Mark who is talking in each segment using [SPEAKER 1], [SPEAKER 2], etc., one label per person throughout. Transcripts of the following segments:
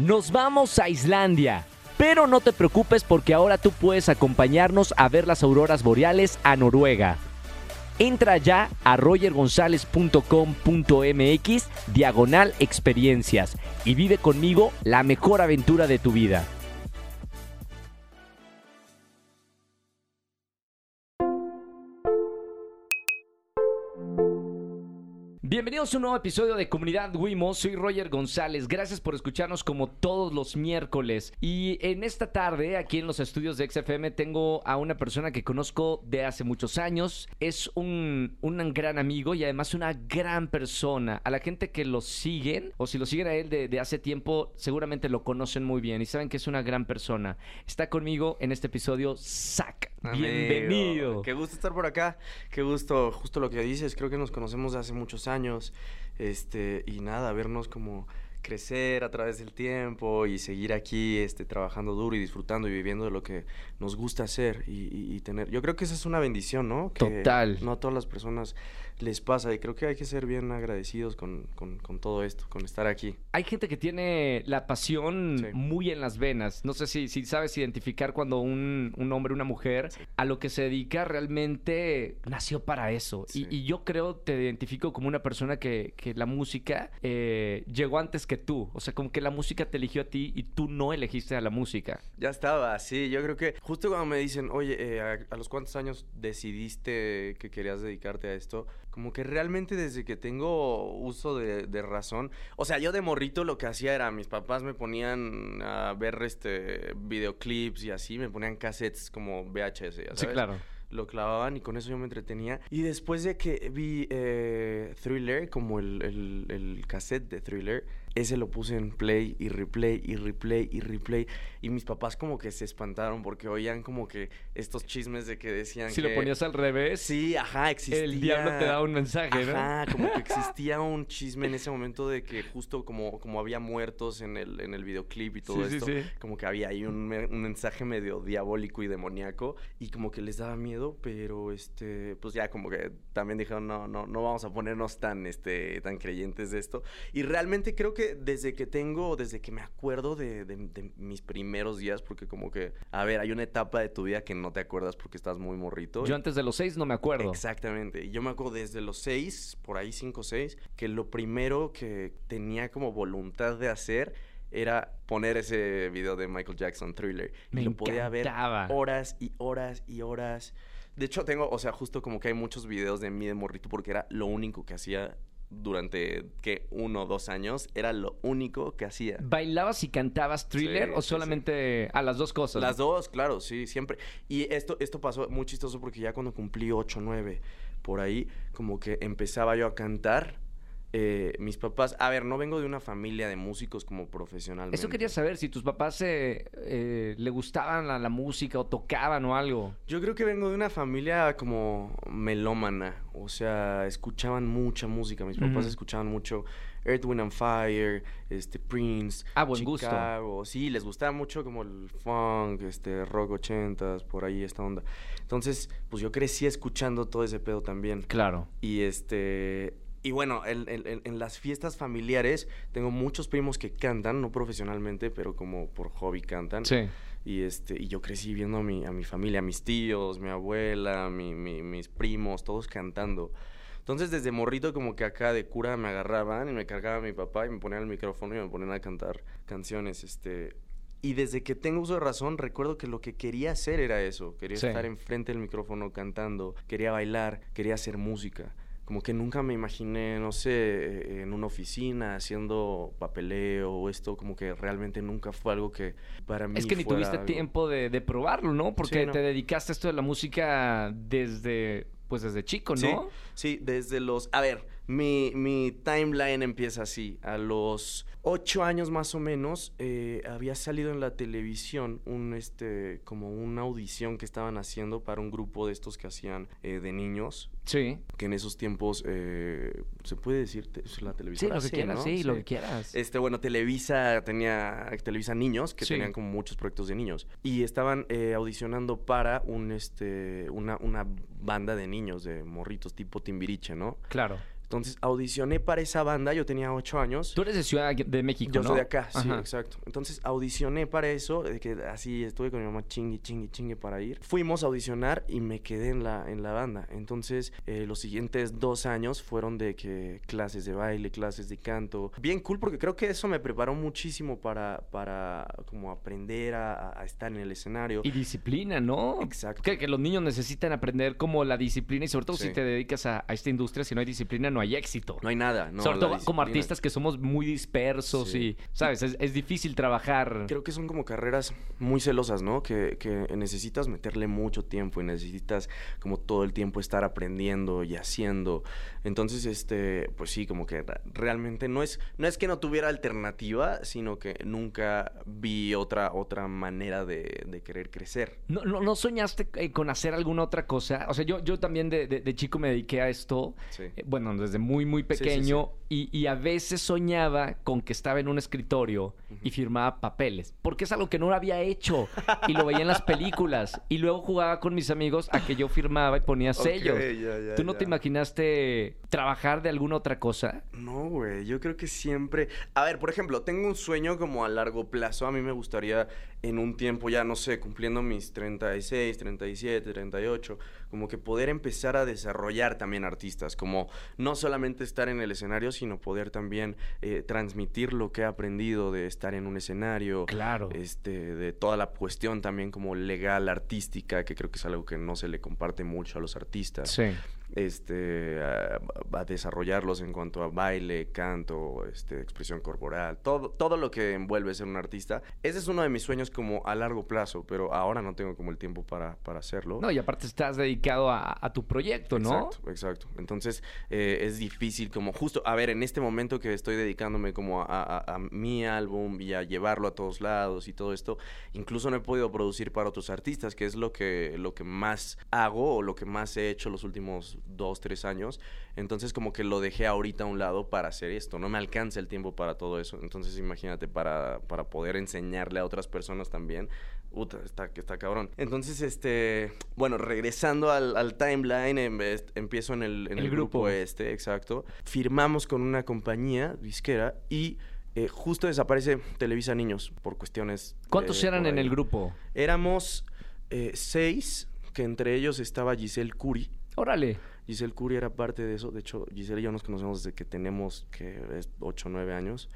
[SPEAKER 1] Nos vamos a Islandia. Pero no te preocupes porque ahora tú puedes acompañarnos a ver las auroras boreales a Noruega. Entra ya a rogergonzalez.com.mx diagonal experiencias y vive conmigo la mejor aventura de tu vida. Bienvenidos a un nuevo episodio de Comunidad Wimo. Soy Roger González. Gracias por escucharnos como todos los miércoles. Y en esta tarde, aquí en los estudios de XFM, tengo a una persona que conozco de hace muchos años. Es un, gran amigo y además una gran persona. A la gente que lo siguen, o si lo siguen a él de hace tiempo, seguramente lo conocen muy bien y saben que es una gran persona. Está conmigo en este episodio, Zach.
[SPEAKER 2] Amigo,
[SPEAKER 1] Bienvenido.
[SPEAKER 2] Qué gusto estar por acá. Qué gusto, justo lo que dices. Creo que nos conocemos de hace muchos años. Este, y nada, vernos como crecer a través del tiempo y seguir aquí este, trabajando duro y disfrutando y viviendo de lo que nos gusta hacer y, y- y tener. Yo creo que esa es una bendición, ¿no? Que
[SPEAKER 1] Total.
[SPEAKER 2] No todas las personas les pasa y creo que hay que ser bien agradecidos con, con- con todo esto, con estar aquí.
[SPEAKER 1] Hay gente que tiene la pasión
[SPEAKER 2] Sí.
[SPEAKER 1] muy en las venas. No sé si, si sabes identificar cuando un, un hombre, una mujer, a lo que se dedica realmente nació para eso. Y, yo creo, te identifico como una persona que, que la música eh, llegó antes que tú. O sea, como que la música te eligió a ti y tú no elegiste a la música.
[SPEAKER 2] Ya estaba, sí, yo creo que justo cuando me dicen, oye, eh, ¿a, a los cuántos años decidiste que querías dedicarte a esto? Como que realmente desde que tengo uso de, de razón, o sea, yo de morrito lo que hacía era, mis papás me ponían a ver este videoclips y así, me ponían cassettes como VHS, ya sabes lo clavaban y con eso yo me entretenía. Y después de que vi eh, Thriller, como el, el- el cassette de Thriller, ese lo puse en play y replay y replay y replay. Y mis papás como que se espantaron porque oían como que estos chismes de que decían
[SPEAKER 1] Si
[SPEAKER 2] que...
[SPEAKER 1] lo ponías al revés,
[SPEAKER 2] Sí, ajá, existía...
[SPEAKER 1] el diablo te da un mensaje, ¿no?
[SPEAKER 2] Ajá, como que existía un chisme en ese momento de que justo como, como había muertos en el, en el videoclip y todo
[SPEAKER 1] Sí, sí,
[SPEAKER 2] esto,
[SPEAKER 1] sí.
[SPEAKER 2] como que había ahí un, un mensaje medio diabólico y demoníaco y como que les daba miedo, pero este, pues ya como que también dijeron, no, no, no vamos a ponernos tan, este, tan creyentes de esto. Y realmente creo que desde que tengo, desde que me acuerdo de, de- de mis primeros días, porque como que, a ver, hay una etapa de tu vida que no te acuerdas porque estás muy morrito.
[SPEAKER 1] Yo antes de los seis no me acuerdo.
[SPEAKER 2] Exactamente. Y Yo me acuerdo desde los seis, por ahí cinco o seis, que lo primero que tenía como voluntad de hacer era poner ese video de Michael Jackson Thriller.
[SPEAKER 1] Me
[SPEAKER 2] y lo podía ver horas y horas y horas. De hecho, tengo, o sea, justo como que hay muchos videos de mí de morrito porque era lo único que hacía durante, que Uno o dos años. Era lo único que hacía.
[SPEAKER 1] ¿Bailabas y cantabas thriller
[SPEAKER 2] Sí,
[SPEAKER 1] o
[SPEAKER 2] sí.
[SPEAKER 1] solamente a las dos cosas?
[SPEAKER 2] Las dos, claro, sí, siempre. Y esto, esto pasó muy chistoso porque ya cuando cumplí 8, 9, por ahí, como que empezaba yo a cantar. Eh, mis papás, a ver, no vengo de una familia de músicos como profesionalmente.
[SPEAKER 1] Eso quería saber, si tus papás eh, eh, le gustaban la, la música o tocaban o algo.
[SPEAKER 2] Yo creo que vengo de una familia como melómana, o sea, escuchaban mucha música. Mis papás escuchaban mucho Earth, Wind and Fire, este Prince,
[SPEAKER 1] Ah, buen gusto.
[SPEAKER 2] Chicago. Sí, les gustaba mucho como el funk, este rock ochentas, por ahí esta onda. Entonces, pues yo crecí escuchando todo ese pedo también.
[SPEAKER 1] Claro.
[SPEAKER 2] Y este. Y bueno, en, en- las fiestas familiares tengo muchos primos que cantan, no profesionalmente, pero como por hobby cantan.
[SPEAKER 1] Sí.
[SPEAKER 2] Y este, y yo crecí viendo a mi, a mi familia, a mis tíos, mi abuela, mi- mi- mis primos, todos cantando. Entonces, desde morrito, como que acá de cura me agarraban y me cargaba mi papá y me ponían el micrófono y me ponían a cantar canciones. Este. Y desde que tengo uso de razón, recuerdo que lo que quería hacer era eso. Quería
[SPEAKER 1] Sí.
[SPEAKER 2] estar enfrente del micrófono cantando, quería bailar, quería hacer música. Como que nunca me imaginé, no sé, en una oficina haciendo papeleo o esto, como que realmente nunca fue algo que para mí
[SPEAKER 1] Es que ni
[SPEAKER 2] fuera
[SPEAKER 1] tuviste
[SPEAKER 2] algo-
[SPEAKER 1] tiempo de, de probarlo, ¿no? Porque
[SPEAKER 2] Sí, no.
[SPEAKER 1] te dedicaste a esto de la música desde, pues desde chico,
[SPEAKER 2] Sí,
[SPEAKER 1] ¿no?
[SPEAKER 2] Sí, desde los... A ver, mi, mi timeline empieza así. A los ocho años más o menos, eh, había salido en la televisión un, este, como una audición que estaban haciendo para un grupo de estos que hacían eh, de niños.
[SPEAKER 1] Sí.
[SPEAKER 2] Que en esos tiempos, eh, ¿se puede decir te- la
[SPEAKER 1] Sí,
[SPEAKER 2] televisión?
[SPEAKER 1] lo que quieras,
[SPEAKER 2] ¿no?
[SPEAKER 1] sí, lo que quieras.
[SPEAKER 2] Este, bueno, Televisa tenía Televisa Niños, que
[SPEAKER 1] Sí.
[SPEAKER 2] tenían como muchos proyectos de niños. Y estaban eh, audicionando para un este una, una banda de niños, de morritos, tipo Timbiriche, ¿no?
[SPEAKER 1] Claro.
[SPEAKER 2] Entonces audicioné para esa banda, yo tenía ocho años.
[SPEAKER 1] Tú eres de Ciudad de México,
[SPEAKER 2] Yo
[SPEAKER 1] ¿no?
[SPEAKER 2] soy de acá, sí, exacto. Entonces audicioné para eso, de que así estuve con mi mamá chingue, chingue, chingue para ir. Fuimos a audicionar y me quedé en la, en la banda. Entonces eh, los siguientes dos años fueron de que clases de baile, clases de canto. Bien cool porque creo que eso me preparó muchísimo para, para como aprender a, a estar en el escenario.
[SPEAKER 1] Y disciplina, ¿no?
[SPEAKER 2] Exacto.
[SPEAKER 1] Que, que los niños necesitan aprender como la disciplina y sobre todo si te dedicas a, a esta industria, si no hay disciplina no hay éxito.
[SPEAKER 2] No hay nada, ¿no?
[SPEAKER 1] sobre todo como artistas que somos muy dispersos
[SPEAKER 2] Sí.
[SPEAKER 1] y, ¿sabes? Es, es difícil trabajar.
[SPEAKER 2] Creo que son como carreras muy celosas, ¿no? Que, que necesitas meterle mucho tiempo y necesitas como todo el tiempo estar aprendiendo y haciendo. Entonces, este, pues sí, como que realmente no es, no es que no tuviera alternativa, sino que nunca vi otra, otra manera de, de querer crecer.
[SPEAKER 1] ¿No, no, no soñaste eh, con hacer alguna otra cosa? O sea, yo, yo también de, de- de chico me dediqué a esto.
[SPEAKER 2] Sí.
[SPEAKER 1] eh, Bueno, desde muy, muy
[SPEAKER 2] Sí, sí,
[SPEAKER 1] pequeño. Y, y a veces soñaba con que estaba en un escritorio y firmaba papeles. Porque es algo que no había hecho. Y lo veía en las películas. Y luego jugaba con mis amigos a que yo firmaba y ponía sellos.
[SPEAKER 2] Ok, ya, ya,
[SPEAKER 1] ¿Tú no te imaginaste trabajar de alguna otra cosa?
[SPEAKER 2] No, güey, yo creo que siempre... A ver, por ejemplo, tengo un sueño como a largo plazo. A mí me gustaría en un tiempo ya, no sé, cumpliendo mis 36, 37, 38, como que poder empezar a desarrollar también artistas, como no solamente estar en el escenario, sino poder también eh, transmitir lo que he aprendido de estar en un escenario.
[SPEAKER 1] Claro.
[SPEAKER 2] Este, de toda la cuestión también como legal, artística, que creo que es algo que no se le comparte mucho a los artistas
[SPEAKER 1] Sí.
[SPEAKER 2] Este, a, a desarrollarlos en cuanto a baile, canto, este, expresión corporal, todo, todo lo que envuelve ser un artista. Ese es uno de mis sueños como a largo plazo, pero ahora no tengo como el tiempo para, para hacerlo.
[SPEAKER 1] No, y aparte estás dedicado a, a tu proyecto, ¿no?
[SPEAKER 2] Exacto, exacto. Entonces eh, es difícil como justo, a ver, en este momento que estoy dedicándome como a, a- a mi álbum y a llevarlo a todos lados y todo esto, incluso no he podido producir para otros artistas, que es lo que, lo que más hago o lo que más he hecho los últimos dos, tres años. Entonces como que lo dejé ahorita a un lado para hacer esto. No me alcanza el tiempo para todo eso. Entonces imagínate, para, para poder enseñarle a otras personas también. Puta, está, está cabrón. Entonces, este, bueno, regresando al, al timeline, em- empiezo en el, en
[SPEAKER 1] El
[SPEAKER 2] el grupo.
[SPEAKER 1] grupo.
[SPEAKER 2] este, exacto. Firmamos con una compañía disquera y eh, justo desaparece Televisa Niños por cuestiones.
[SPEAKER 1] ¿Cuántos
[SPEAKER 2] eh,
[SPEAKER 1] eran en el grupo?
[SPEAKER 2] Éramos eh, seis, que entre ellos estaba Giselle Curi.
[SPEAKER 1] Órale.
[SPEAKER 2] Giselle Curi era parte de eso. De hecho, Giselle y yo nos conocemos desde que tenemos que es 8 o 9 años.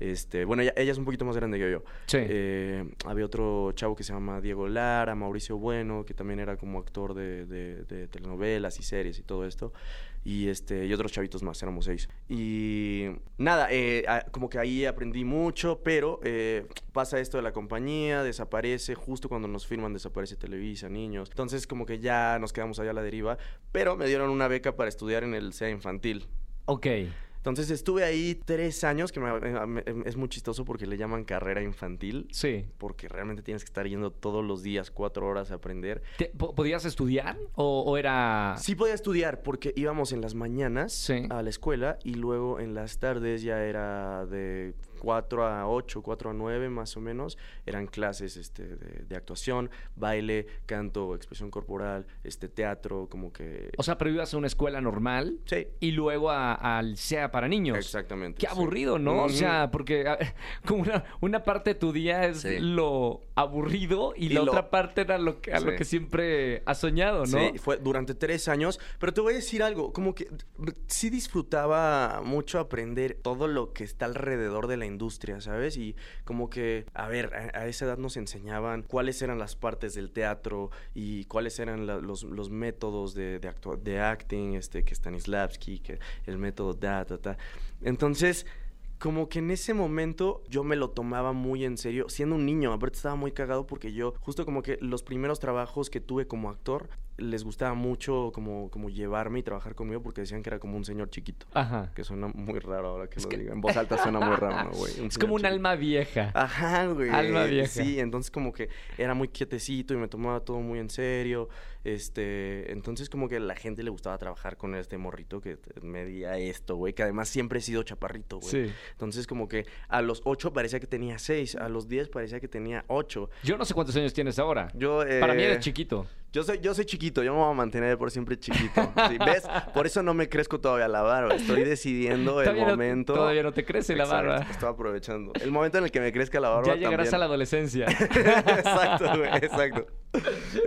[SPEAKER 2] Este, bueno, ella, ella es un poquito más grande que yo.
[SPEAKER 1] Sí.
[SPEAKER 2] Eh, había otro chavo que se llama Diego Lara, Mauricio Bueno, que también era como actor de, de- de telenovelas y series y todo esto. Y este, y otros chavitos más, éramos seis. Y nada, eh, como que ahí aprendí mucho, pero eh, pasa esto de la compañía, desaparece, justo cuando nos firman desaparece Televisa, niños. Entonces como que ya nos quedamos allá a la deriva, pero me dieron una beca para estudiar en el CEA infantil.
[SPEAKER 1] Ok.
[SPEAKER 2] Entonces estuve ahí tres años, que me- me- me- es muy chistoso porque le llaman carrera infantil
[SPEAKER 1] Sí.
[SPEAKER 2] porque realmente tienes que estar yendo todos los días cuatro horas a aprender.
[SPEAKER 1] ¿Te- po- ¿Podías estudiar o, o era...?
[SPEAKER 2] Sí podía estudiar porque íbamos en las mañanas
[SPEAKER 1] Sí.
[SPEAKER 2] a la escuela y luego en las tardes ya era de 4 a 8, 4 a 9 más o menos. Eran clases este, de, de actuación, baile, canto, expresión corporal, este, teatro, como que...
[SPEAKER 1] O sea, pero ibas a una escuela normal
[SPEAKER 2] sí,
[SPEAKER 1] y luego a- al SEA para niños.
[SPEAKER 2] exactamente.
[SPEAKER 1] Qué
[SPEAKER 2] sí.
[SPEAKER 1] aburrido, ¿no? O sea, porque a- como una, una parte de tu día es
[SPEAKER 2] Sí.
[SPEAKER 1] lo aburrido y,
[SPEAKER 2] Y
[SPEAKER 1] la
[SPEAKER 2] lo-
[SPEAKER 1] otra parte era lo que, a lo que siempre has soñado, ¿no?
[SPEAKER 2] Sí, fue durante tres años. Pero te voy a decir algo, como que r- sí disfrutaba mucho aprender todo lo que está alrededor de la industria, ¿sabes? Y como que, a ver, a, a esa edad nos enseñaban cuáles eran las partes del teatro y cuáles eran los, los métodos de, de, de acting, este, que Stanislavski, que el método da, ta, ta. Entonces... Como que en ese momento yo me lo tomaba muy en serio, siendo un niño, aparte estaba muy cagado porque yo, justo como que los primeros trabajos que tuve como actor, les gustaba mucho como, como llevarme y trabajar conmigo porque decían que era como un señor chiquito.
[SPEAKER 1] Ajá.
[SPEAKER 2] Que suena muy raro ahora que
[SPEAKER 1] Es
[SPEAKER 2] lo
[SPEAKER 1] que-
[SPEAKER 2] diga. En voz alta suena muy raro, ¿no, güey?
[SPEAKER 1] Es como un
[SPEAKER 2] chiquito.
[SPEAKER 1] alma vieja.
[SPEAKER 2] Ajá, güey.
[SPEAKER 1] Alma vieja.
[SPEAKER 2] Sí, entonces como que era muy quietecito y me tomaba todo muy en serio. Este, entonces como que a la gente le gustaba trabajar con este morrito que medía esto, güey, que además siempre he sido chaparrito, güey.
[SPEAKER 1] Sí.
[SPEAKER 2] Entonces como que a los 8 parecía que tenía 6, a los 10 parecía que tenía 8.
[SPEAKER 1] Yo no sé cuántos años tienes ahora.
[SPEAKER 2] Yo,
[SPEAKER 1] Para mí
[SPEAKER 2] eh,
[SPEAKER 1] eres chiquito.
[SPEAKER 2] Yo soy, yo soy chiquito, yo me voy a mantener por siempre chiquito. Sí, ¿Ves? Por eso no me crezco todavía la barba. Estoy decidiendo el
[SPEAKER 1] Todavía no-
[SPEAKER 2] momento.
[SPEAKER 1] todavía no te crece la barba.
[SPEAKER 2] Estoy aprovechando. El momento en el que me crezca la barba.
[SPEAKER 1] Ya llegarás
[SPEAKER 2] también.
[SPEAKER 1] a la adolescencia.
[SPEAKER 2] exacto, güey, exacto.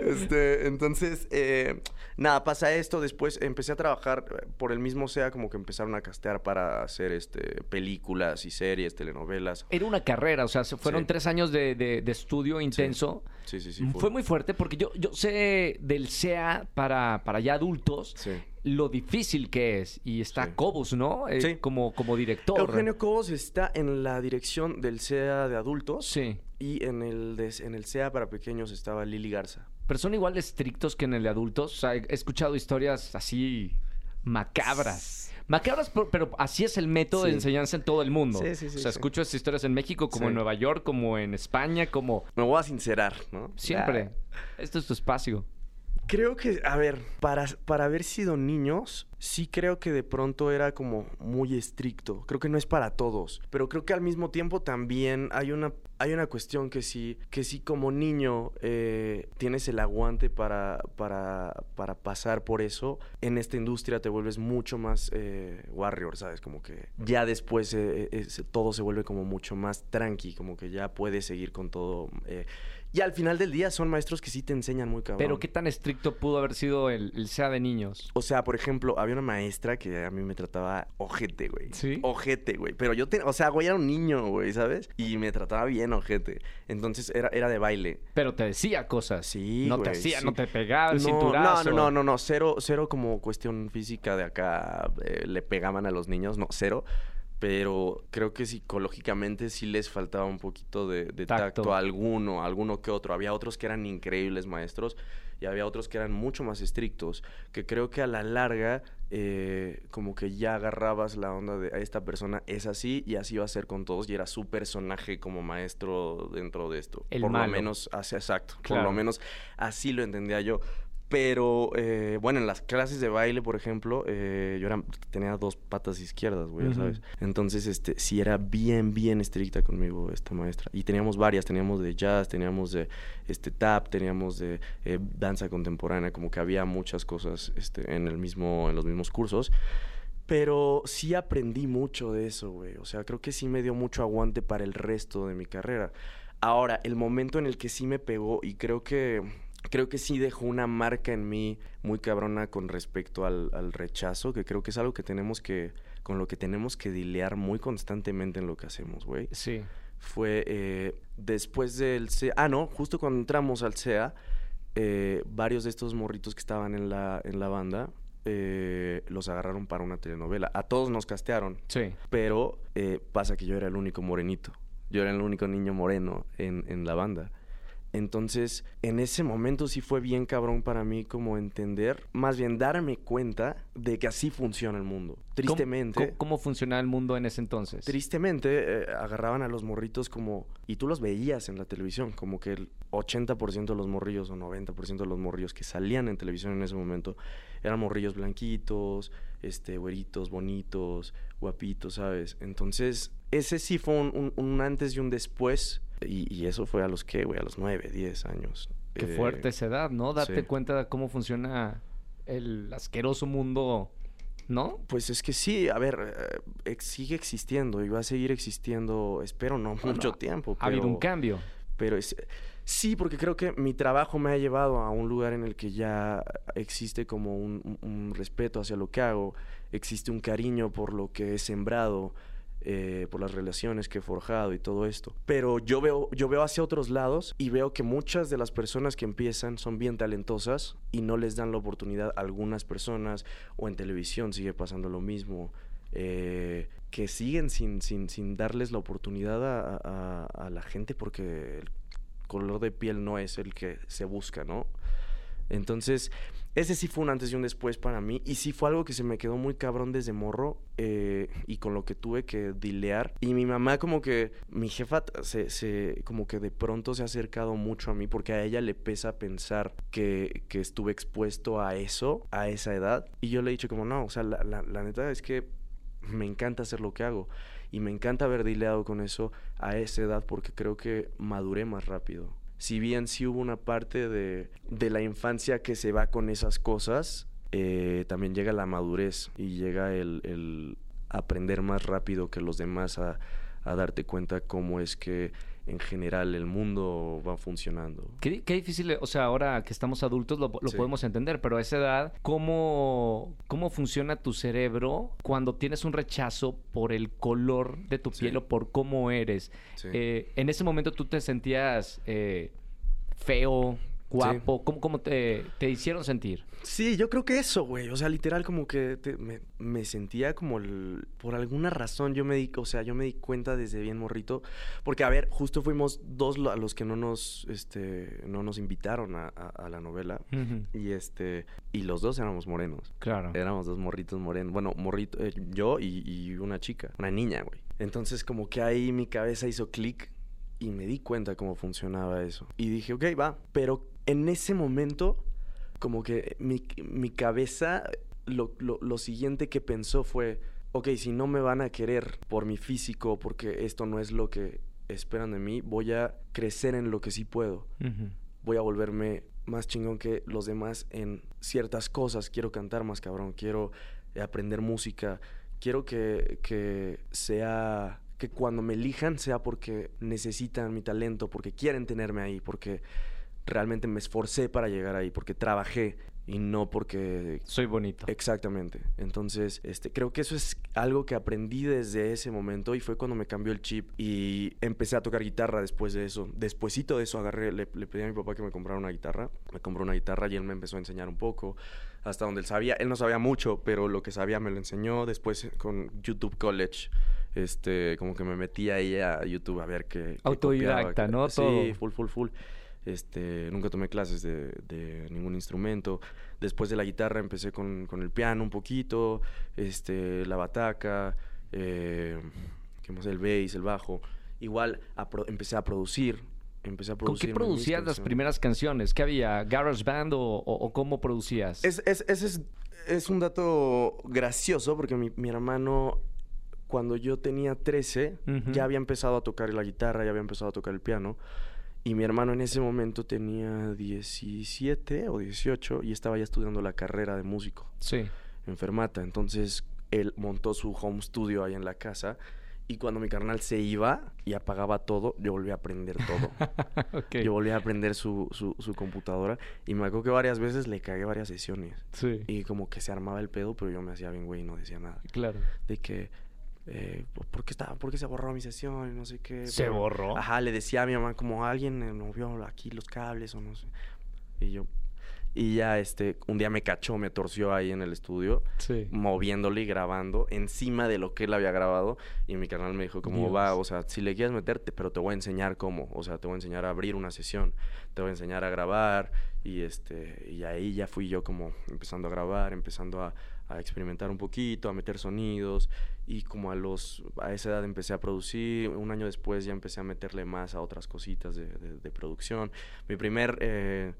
[SPEAKER 2] Este, entonces, eh, nada, pasa esto. Después empecé a trabajar eh, por el mismo SEA, como que empezaron a castear para hacer este, películas y series, telenovelas.
[SPEAKER 1] Era una carrera, o sea, se fueron
[SPEAKER 2] Sí.
[SPEAKER 1] tres años de, de- de estudio intenso.
[SPEAKER 2] Sí, sí, sí.
[SPEAKER 1] fue. muy fuerte porque yo, yo sé del SEA para, para ya adultos
[SPEAKER 2] Sí.
[SPEAKER 1] lo difícil que es. Y está
[SPEAKER 2] Sí.
[SPEAKER 1] Cobos, ¿no? Eh,
[SPEAKER 2] Sí.
[SPEAKER 1] Como, como director.
[SPEAKER 2] Eugenio Cobos está en la dirección del SEA de adultos.
[SPEAKER 1] Sí.
[SPEAKER 2] Y en el, de- en el SEA para pequeños estaba Lili Garza.
[SPEAKER 1] Pero son igual de estrictos que en el de adultos. O sea, he escuchado historias así macabras. Macabras, pero, así es el método de enseñanza en todo el mundo.
[SPEAKER 2] Sí, sí, sí,
[SPEAKER 1] o sea,
[SPEAKER 2] sí.
[SPEAKER 1] escucho esas historias en México, como
[SPEAKER 2] Sí.
[SPEAKER 1] en Nueva York, como en España, como
[SPEAKER 2] Me voy a sincerar, ¿no?
[SPEAKER 1] siempre. Esto es tu espacio.
[SPEAKER 2] Creo que, a ver, para, para haber sido niños, sí creo que de pronto era como muy estricto. Creo que no es para todos. Pero creo que al mismo tiempo también hay una, hay una cuestión que sí, que sí como niño eh, tienes el aguante para, para, para pasar por eso, en esta industria te vuelves mucho más eh, warrior, ¿sabes? Como que ya después eh, todo se vuelve como mucho más tranqui, como que ya puedes seguir con todo. Y al final del día son maestros que sí te enseñan muy cabrón.
[SPEAKER 1] Pero qué tan estricto pudo haber sido el, el SEA de niños.
[SPEAKER 2] O sea, por ejemplo, había una maestra que a mí me trataba ojete, güey.
[SPEAKER 1] ¿Sí?
[SPEAKER 2] Ojete, güey. Pero yo, te, o sea, güey, era un niño, güey, ¿sabes? Y me trataba bien ojete. Entonces era, era de baile.
[SPEAKER 1] Pero te decía cosas.
[SPEAKER 2] Sí,
[SPEAKER 1] No te hacía,
[SPEAKER 2] sí.
[SPEAKER 1] no te pegaba el
[SPEAKER 2] no,
[SPEAKER 1] cinturazo.
[SPEAKER 2] no, no, no, no, no, cero, cero como cuestión física de acá, eh, le pegaban a los niños, no, cero. Pero creo que psicológicamente sí les faltaba un poquito de, de
[SPEAKER 1] Tacto.
[SPEAKER 2] tacto. a alguno, a alguno que otro. Había otros que eran increíbles maestros y había otros que eran mucho más estrictos. Que creo que a la larga, eh, como que ya agarrabas la onda de a esta persona es así y así va a ser con todos. Y era su personaje como maestro dentro de esto.
[SPEAKER 1] El
[SPEAKER 2] Por
[SPEAKER 1] malo.
[SPEAKER 2] lo menos, así, exacto. Por lo menos así lo entendía yo. Pero, eh, bueno, en las clases de baile, por ejemplo, eh, yo era- tenía dos patas izquierdas, güey, ya
[SPEAKER 1] Ujú.
[SPEAKER 2] sabes. Entonces, este, sí era bien, bien estricta conmigo esta maestra. Y teníamos varias, teníamos de jazz, teníamos de este, tap, teníamos de eh, danza contemporánea, como que había muchas cosas este, en, el mismo, en los mismos cursos. Pero sí aprendí mucho de eso, güey. O sea, creo que sí me dio mucho aguante para el resto de mi carrera. Ahora, el momento en el que sí me pegó y creo que creo que sí dejó una marca en mí muy cabrona con respecto al, al rechazo, que creo que es algo que tenemos que con lo que tenemos que dilear muy constantemente en lo que hacemos, güey
[SPEAKER 1] Sí.
[SPEAKER 2] fue eh, después del CEA. Ah, no, justo cuando entramos al CEA, eh, varios de estos morritos que estaban en la, en la banda eh, los agarraron para una telenovela. A todos nos castearon,
[SPEAKER 1] Sí.
[SPEAKER 2] pero eh, pasa que yo era el único morenito. Yo era el único niño moreno en, en la banda. Entonces, en ese momento sí fue bien cabrón para mí como entender, más bien darme cuenta de que así funciona el mundo. Tristemente.
[SPEAKER 1] ¿Cómo, cómo, cómo funcionaba el mundo en ese entonces?
[SPEAKER 2] Tristemente, eh, agarraban a los morritos como... Y tú los veías en la televisión, como que el 80% de los morrillos o 90% de los morrillos que salían en televisión en ese momento eran morrillos blanquitos, este, güeritos, bonitos, guapitos, ¿sabes? Entonces, ese sí fue un, un- un antes y un después. Y, y eso fue a los que, güey, a los 9, 10 años.
[SPEAKER 1] Qué
[SPEAKER 2] Eh,
[SPEAKER 1] fuerte esa edad, ¿no? Darte
[SPEAKER 2] sí.
[SPEAKER 1] cuenta de cómo funciona el asqueroso mundo, ¿no?
[SPEAKER 2] Pues es que sí, a ver, eh, sigue existiendo y va a seguir existiendo, espero no
[SPEAKER 1] Bueno,
[SPEAKER 2] mucho tiempo.
[SPEAKER 1] Ha habido un cambio.
[SPEAKER 2] Pero es, sí, porque creo que mi trabajo me ha llevado a un lugar en el que ya existe como un respeto hacia lo que hago, existe un cariño por lo que he sembrado, eh, por las relaciones que he forjado y todo esto. Pero yo veo, yo veo hacia otros lados y veo que muchas de las personas que empiezan son bien talentosas y no les dan la oportunidad a algunas personas o en televisión sigue pasando lo mismo. eh, que siguen sin, sin, sin darles la oportunidad a, a- a la gente porque el color de piel no es el que se busca, ¿no? Entonces, ese sí fue un antes y un después para mí. Y sí fue algo que se me quedó muy cabrón desde morro. eh, y con lo que tuve que dilear. Y mi mamá como que, mi jefa se, se- como que de pronto se ha acercado mucho a mí. Porque a ella le pesa pensar que, que estuve expuesto a eso, a esa edad. Y yo le he dicho como, no, o sea, la, la- la neta es que me encanta hacer lo que hago. Y me encanta haber dileado con eso a esa edad porque creo que maduré más rápido. Si bien sí hubo una parte de, de la infancia que se va con esas cosas, eh, también llega la madurez y llega el, el aprender más rápido que los demás a, a darte cuenta cómo es que en general el mundo va funcionando.
[SPEAKER 1] Qué, qué difícil, o sea, ahora que estamos adultos lo, lo
[SPEAKER 2] Sí.
[SPEAKER 1] podemos entender, pero a esa edad, ¿cómo, ¿cómo funciona tu cerebro cuando tienes un rechazo por el color de tu
[SPEAKER 2] Sí.
[SPEAKER 1] piel o por cómo eres?
[SPEAKER 2] Sí.
[SPEAKER 1] Eh, en ese momento tú te sentías eh, feo, guapo, ¿cómo, cómo te, te hicieron sentir?
[SPEAKER 2] Sí, yo creo que eso, güey. O sea, literal como que te- me, me sentía como el- por alguna razón yo me di, o sea, yo me di cuenta desde bien morrito, porque a ver, justo fuimos dos a los que no nos, este, no nos invitaron a, a- a la novela y este, y los dos éramos morenos.
[SPEAKER 1] Claro.
[SPEAKER 2] Éramos dos morritos morenos. Bueno, morrito, eh, yo y, y una chica, una niña, güey. Entonces como que ahí mi cabeza hizo clic y me di cuenta cómo funcionaba eso. Y dije, ok, va. Pero en ese momento, como que mi, mi cabeza, lo, lo- lo siguiente que pensó fue, ok, si no me van a querer por mi físico, porque esto no es lo que esperan de mí, voy a crecer en lo que sí puedo voy a volverme más chingón que los demás en ciertas cosas. Quiero cantar más cabrón, quiero aprender música, quiero que, que sea, que cuando me elijan sea porque necesitan mi talento, porque quieren tenerme ahí, porque realmente me esforcé para llegar ahí, porque trabajé y no porque
[SPEAKER 1] Soy bonito.
[SPEAKER 2] Exactamente. Entonces, este, creo que eso es algo que aprendí desde ese momento y fue cuando me cambió el chip y empecé a tocar guitarra después de eso. Despuésito de eso agarré, le, le pedí a mi papá que me comprara una guitarra. Me compró una guitarra y él me empezó a enseñar un poco hasta donde él sabía. Él no sabía mucho, pero lo que sabía me lo enseñó. Después con YouTube College, este, como que me metí ahí a YouTube a ver qué... qué
[SPEAKER 1] Autodidacta,
[SPEAKER 2] qué-
[SPEAKER 1] ¿no?
[SPEAKER 2] Sí,
[SPEAKER 1] Todo.
[SPEAKER 2] full, full, full. Este, nunca tomé clases de, de ningún instrumento. Después de la guitarra empecé con, con el piano un poquito, este, la bataca, eh, ¿qué más? El bass, el bajo. Igual a pro- empecé a producir. Empecé a
[SPEAKER 1] ¿Con
[SPEAKER 2] producir.
[SPEAKER 1] qué producías las primeras canciones? ¿Qué había? ¿Garage Band o, o- o cómo producías?
[SPEAKER 2] Es, es- ese es, es un dato gracioso porque mi, mi hermano, cuando yo tenía 13,
[SPEAKER 1] Ujú.
[SPEAKER 2] ya había empezado a tocar la guitarra, ya había empezado a tocar el piano. Y mi hermano en ese momento tenía 17 o 18 y estaba ya estudiando la carrera de músico
[SPEAKER 1] Sí.
[SPEAKER 2] en Fermata. Entonces él montó su home studio ahí en la casa. Y cuando mi carnal se iba y apagaba todo, yo volví a aprender todo.
[SPEAKER 1] ok.
[SPEAKER 2] Yo volví a aprender su, su, su computadora. Y me acuerdo que varias veces le cagué varias sesiones.
[SPEAKER 1] Sí.
[SPEAKER 2] Y como que se armaba el pedo, pero yo me hacía bien, güey, y no decía nada.
[SPEAKER 1] Claro.
[SPEAKER 2] De que, eh, ¿por, qué estaba, ¿por qué se borró mi sesión? Y no sé qué.
[SPEAKER 1] ¿Se
[SPEAKER 2] pero-
[SPEAKER 1] borró?
[SPEAKER 2] Ajá, le decía a mi mamá como alguien eh, movió aquí los cables o no sé. Y yo... Y ya, este, un día me cachó, me torció ahí en el estudio,
[SPEAKER 1] Sí.
[SPEAKER 2] moviéndole y grabando encima de lo que él había grabado. Y mi canal me dijo como,
[SPEAKER 1] Dios.
[SPEAKER 2] va, o sea, si le quieres meterte, pero te voy a enseñar cómo. O sea, te voy a enseñar a abrir una sesión, te voy a enseñar a grabar. Y este, y ahí ya fui yo como empezando a grabar, empezando a, a experimentar un poquito, a meter sonidos. Y como a los, a esa edad empecé a producir. Un año después ya empecé a meterle más a otras cositas de, de- de producción. Mi primer... eh,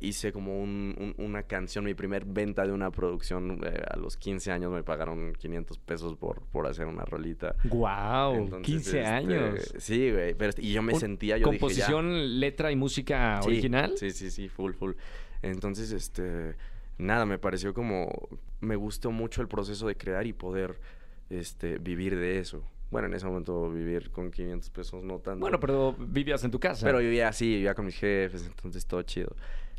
[SPEAKER 2] hice como un- un- una canción, mi primer venta de una producción. eh, a los 15 años me pagaron 500 pesos por, por hacer una rolita.
[SPEAKER 1] Wow,
[SPEAKER 2] Entonces,
[SPEAKER 1] 15
[SPEAKER 2] este,
[SPEAKER 1] años.
[SPEAKER 2] Sí, güey. pero este- y yo me sentía, yo
[SPEAKER 1] Composición,
[SPEAKER 2] dije
[SPEAKER 1] letra y música.
[SPEAKER 2] Sí,
[SPEAKER 1] original.
[SPEAKER 2] Sí, sí, sí, full, full. Entonces, este, nada, me pareció como, me gustó mucho el proceso de crear y poder, este, vivir de eso. Bueno, en ese momento vivir con 500 pesos no tanto.
[SPEAKER 1] Bueno, pero vivías en tu casa.
[SPEAKER 2] Pero vivía así, vivía con mis jefes, entonces todo chido.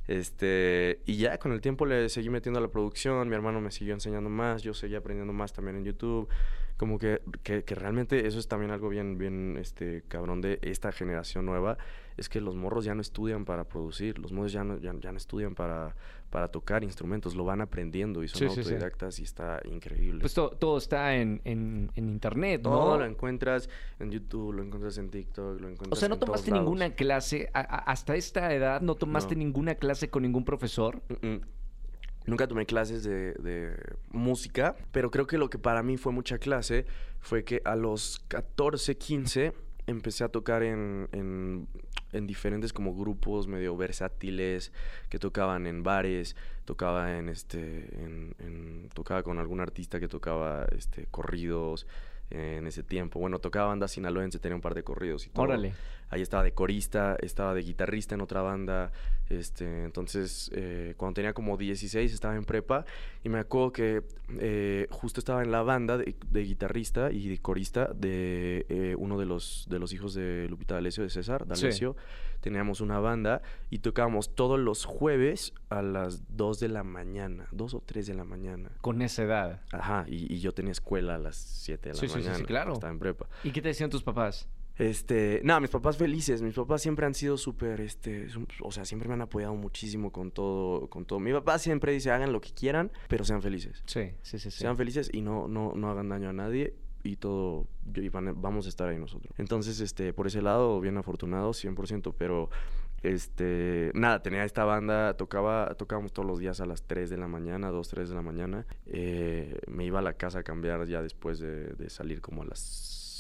[SPEAKER 2] Este, y ya con el tiempo le seguí metiendo a la producción, mi hermano me siguió enseñando más, yo seguí aprendiendo más también en YouTube. Como que, que, que realmente eso es también algo bien, bien, este, cabrón de esta generación nueva, es que los morros ya no estudian para producir, los morros ya no, ya, ya no estudian para, para tocar instrumentos, lo van aprendiendo y son
[SPEAKER 1] Sí, sí, sí.
[SPEAKER 2] autodidactas y está increíble.
[SPEAKER 1] Pues to- todo está en, en- en internet, ¿no?
[SPEAKER 2] Todo lo encuentras en YouTube, lo encuentras en TikTok, lo encuentras
[SPEAKER 1] O sea, ¿no
[SPEAKER 2] en todos
[SPEAKER 1] tomaste
[SPEAKER 2] lados.
[SPEAKER 1] ninguna clase? a- a- hasta esta edad, ¿no tomaste
[SPEAKER 2] No.
[SPEAKER 1] ninguna clase con ningún profesor?
[SPEAKER 2] Mm, mm. Nunca tomé clases de, de música, pero creo que lo que para mí fue mucha clase fue que a los 14, 15 empecé a tocar en, en, en diferentes como grupos medio versátiles que tocaban en bares, tocaba en este, en, en- tocaba con algún artista que tocaba este corridos, eh, en ese tiempo. Bueno, tocaba banda sinaloense, tenía un par de corridos y todo.
[SPEAKER 1] Órale.
[SPEAKER 2] Ahí estaba de corista, estaba de guitarrista en otra banda. Este, entonces, eh, cuando tenía como 16, estaba en prepa. Y me acuerdo que eh, justo estaba en la banda de, de guitarrista y de corista de eh, uno de los, de los hijos de Lupita D'Alessio, de César D'Alessio. Teníamos una banda y tocábamos todos los jueves a las 2 de la mañana, 2 o 3 de la mañana.
[SPEAKER 1] Con esa edad.
[SPEAKER 2] Ajá, y, y yo tenía escuela a las 7 de la
[SPEAKER 1] Sí, sí, sí, sí,
[SPEAKER 2] mañana.
[SPEAKER 1] claro.
[SPEAKER 2] Estaba en prepa.
[SPEAKER 1] ¿Y qué te decían tus papás?
[SPEAKER 2] Este, nada, mis papás felices, mis papás siempre han sido súper, este, o sea, siempre me han apoyado muchísimo con todo, con todo. Mi papá siempre dice, hagan lo que quieran, pero sean felices.
[SPEAKER 1] Sí, sí, sí. sí.
[SPEAKER 2] Sean felices y no, no, no hagan daño a nadie y todo, y van- vamos a estar ahí nosotros. Entonces, este, por ese lado, bien afortunado, 100%, pero, este, nada, tenía esta banda, tocaba, tocábamos todos los días a las 3 de la mañana, 2, 3 de la mañana. Eh, me iba a la casa a cambiar ya después de, de salir como a las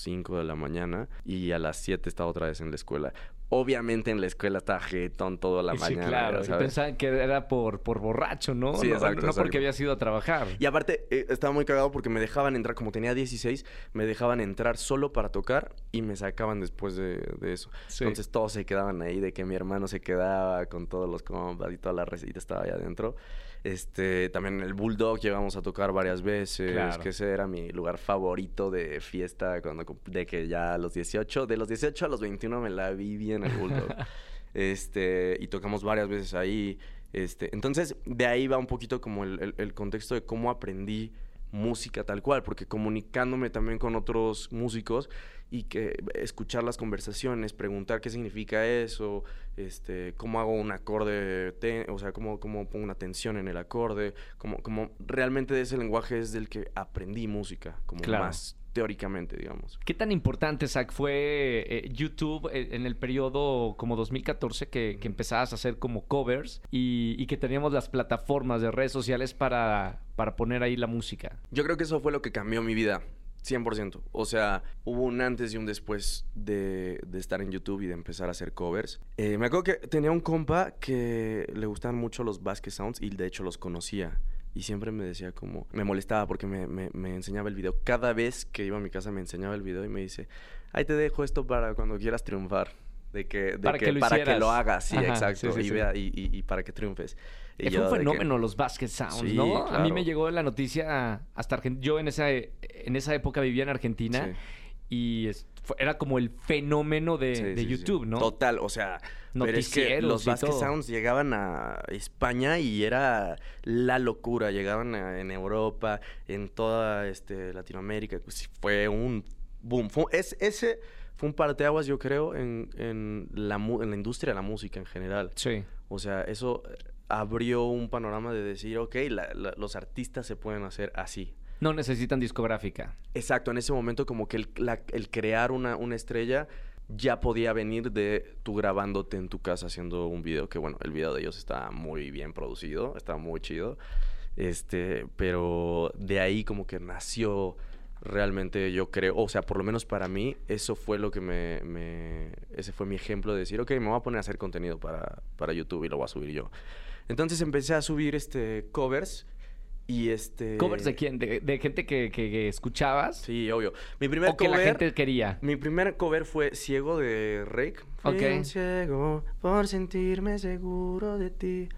[SPEAKER 2] 5 de la mañana y a las 7 estaba otra vez en la escuela. Obviamente en la escuela estaba jetón toda la
[SPEAKER 1] sí,
[SPEAKER 2] mañana.
[SPEAKER 1] claro. Y
[SPEAKER 2] sabes.
[SPEAKER 1] pensaban que era por, por borracho, ¿no?
[SPEAKER 2] Sí,
[SPEAKER 1] no,
[SPEAKER 2] exacto,
[SPEAKER 1] no porque habías ido a trabajar.
[SPEAKER 2] Y aparte, eh, estaba muy cagado porque me dejaban entrar, como tenía 16, me dejaban entrar solo para tocar y me sacaban después de, de eso.
[SPEAKER 1] Sí.
[SPEAKER 2] Entonces todos se quedaban ahí, de que mi hermano se quedaba con todos los compas y toda la receta estaba ahí adentro. Este, también el Bulldog llegamos a tocar varias veces,
[SPEAKER 1] Claro.
[SPEAKER 2] que ese era mi lugar favorito de fiesta cuando de que ya a los 18, de los 18 a los 21 me la viví en el Bulldog. este, y tocamos varias veces ahí. Este, entonces, de ahí va un poquito como el, el- el contexto de cómo aprendí música tal cual, porque comunicándome también con otros músicos y que escuchar las conversaciones, preguntar qué significa eso, este, cómo hago un acorde, o sea, cómo, cómo pongo una tensión en el acorde, como, como realmente ese lenguaje es del que aprendí música, como
[SPEAKER 1] Claro.
[SPEAKER 2] más teóricamente, digamos.
[SPEAKER 1] ¿Qué tan importante, Zach, fue eh, YouTube eh, en el periodo como 2014 que, que empezabas a hacer como covers y, y que teníamos las plataformas de redes sociales para, para poner ahí la música?
[SPEAKER 2] Yo creo que eso fue lo que cambió mi vida. 100%. O sea, hubo un antes y un después de, de estar en YouTube y de empezar a hacer covers. Eh, me acuerdo que tenía un compa que le gustaban mucho los Basket Sounds y de hecho los conocía. Y siempre me decía como... Me molestaba porque me, me- me enseñaba el video. Cada vez que iba a mi casa me enseñaba el video y me dice... Ahí te dejo esto para cuando quieras triunfar. De que, de
[SPEAKER 1] Para que lo
[SPEAKER 2] para que
[SPEAKER 1] hicieras.
[SPEAKER 2] lo hagas, sí,
[SPEAKER 1] Ajá,
[SPEAKER 2] exacto.
[SPEAKER 1] sí, sí,
[SPEAKER 2] y,
[SPEAKER 1] sí.
[SPEAKER 2] vea- y, y- y para que triunfes. Y
[SPEAKER 1] fue un
[SPEAKER 2] que-
[SPEAKER 1] fenómeno los Basket Sounds,
[SPEAKER 2] Sí,
[SPEAKER 1] ¿no? A mí
[SPEAKER 2] claro.
[SPEAKER 1] me llegó la noticia hasta Argentina. Yo en esa, en esa época vivía en Argentina
[SPEAKER 2] Sí.
[SPEAKER 1] y era como el fenómeno de,
[SPEAKER 2] Sí,
[SPEAKER 1] de. YouTube, ¿no?
[SPEAKER 2] Total, o sea, pero es que los Basket
[SPEAKER 1] todo.
[SPEAKER 2] Sounds llegaban a España y era la locura. Llegaban a- en Europa, en toda este, Latinoamérica. Pues, fue un boom. Fue- es, ese fue un parteaguas, yo creo, en, en, la, en la industria de la música en general.
[SPEAKER 1] Sí.
[SPEAKER 2] O sea, eso abrió un panorama de decir, ok, la- la- los artistas se pueden hacer así.
[SPEAKER 1] No necesitan discográfica.
[SPEAKER 2] Exacto, en ese momento como que el, la- el crear una, una estrella ya podía venir de tú grabándote en tu casa haciendo un video, que bueno, el video de ellos está muy bien producido, está muy chido, este, pero de ahí como que nació realmente yo creo, o sea, por lo menos para mí, eso fue lo que me, me- ese fue mi ejemplo de decir, ok, me voy a poner a hacer contenido para, para YouTube y lo voy a subir yo. Entonces empecé a subir este covers y este...
[SPEAKER 1] ¿Covers de quién? ¿De, de gente que, que- que escuchabas?
[SPEAKER 2] Sí, obvio. Mi primer
[SPEAKER 1] ¿O que la
[SPEAKER 2] cover-
[SPEAKER 1] gente quería?
[SPEAKER 2] Mi primer cover fue Ciego de Rake. Fui
[SPEAKER 1] Ok.
[SPEAKER 2] un ciego por sentirme seguro de ti.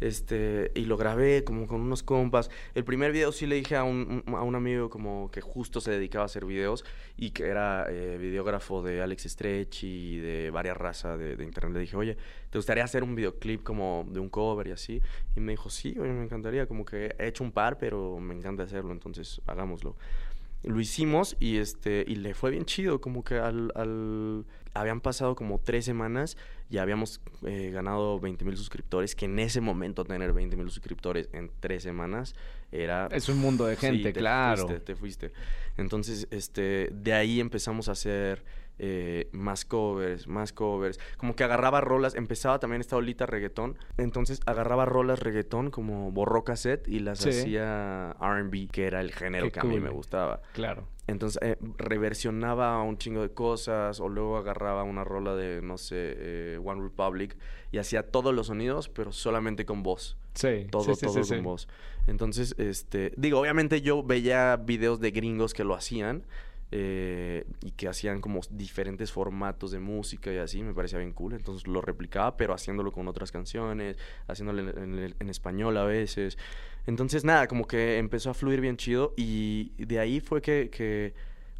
[SPEAKER 2] Este, y lo grabé como con unos compas. El primer video sí le dije a un, a un amigo como que justo se dedicaba a hacer videos y que era eh, videógrafo de Alex Stretch y de varias razas de, de internet. Le dije, oye, ¿te gustaría hacer un videoclip como de un cover y así? Y me dijo, sí, oye, me encantaría. Como que he hecho un par, pero me encanta hacerlo, entonces hagámoslo lo hicimos y este y le fue bien chido como que al, al- habían pasado como tres semanas y habíamos eh, ganado 20 mil suscriptores que en ese momento tener 20 mil suscriptores en tres semanas era
[SPEAKER 1] Es un mundo de
[SPEAKER 2] Sí,
[SPEAKER 1] gente,
[SPEAKER 2] te
[SPEAKER 1] claro.
[SPEAKER 2] fuiste, te fuiste entonces este de ahí empezamos a hacer eh, más covers, más covers. Como que agarraba rolas, empezaba también esta olita reggaetón. Entonces agarraba rolas reggaetón como borró cassette y las
[SPEAKER 1] Sí.
[SPEAKER 2] hacía RB, que era el género
[SPEAKER 1] Qué
[SPEAKER 2] que a mí me gustaba.
[SPEAKER 1] Claro.
[SPEAKER 2] Entonces eh, reversionaba un chingo de cosas o luego agarraba una rola de, no sé, eh, One Republic y hacía todos los sonidos, pero solamente con voz.
[SPEAKER 1] Sí.
[SPEAKER 2] Todo,
[SPEAKER 1] sí,
[SPEAKER 2] todo
[SPEAKER 1] sí,
[SPEAKER 2] con voz. Entonces, este, digo, obviamente yo veía videos de gringos que lo hacían, eh, y que hacían como diferentes formatos de música y así, me parecía bien cool. Entonces lo replicaba, pero haciéndolo con otras canciones, haciéndolo en, en- español a veces. Entonces nada, como que empezó a fluir bien chido y de ahí fue que, que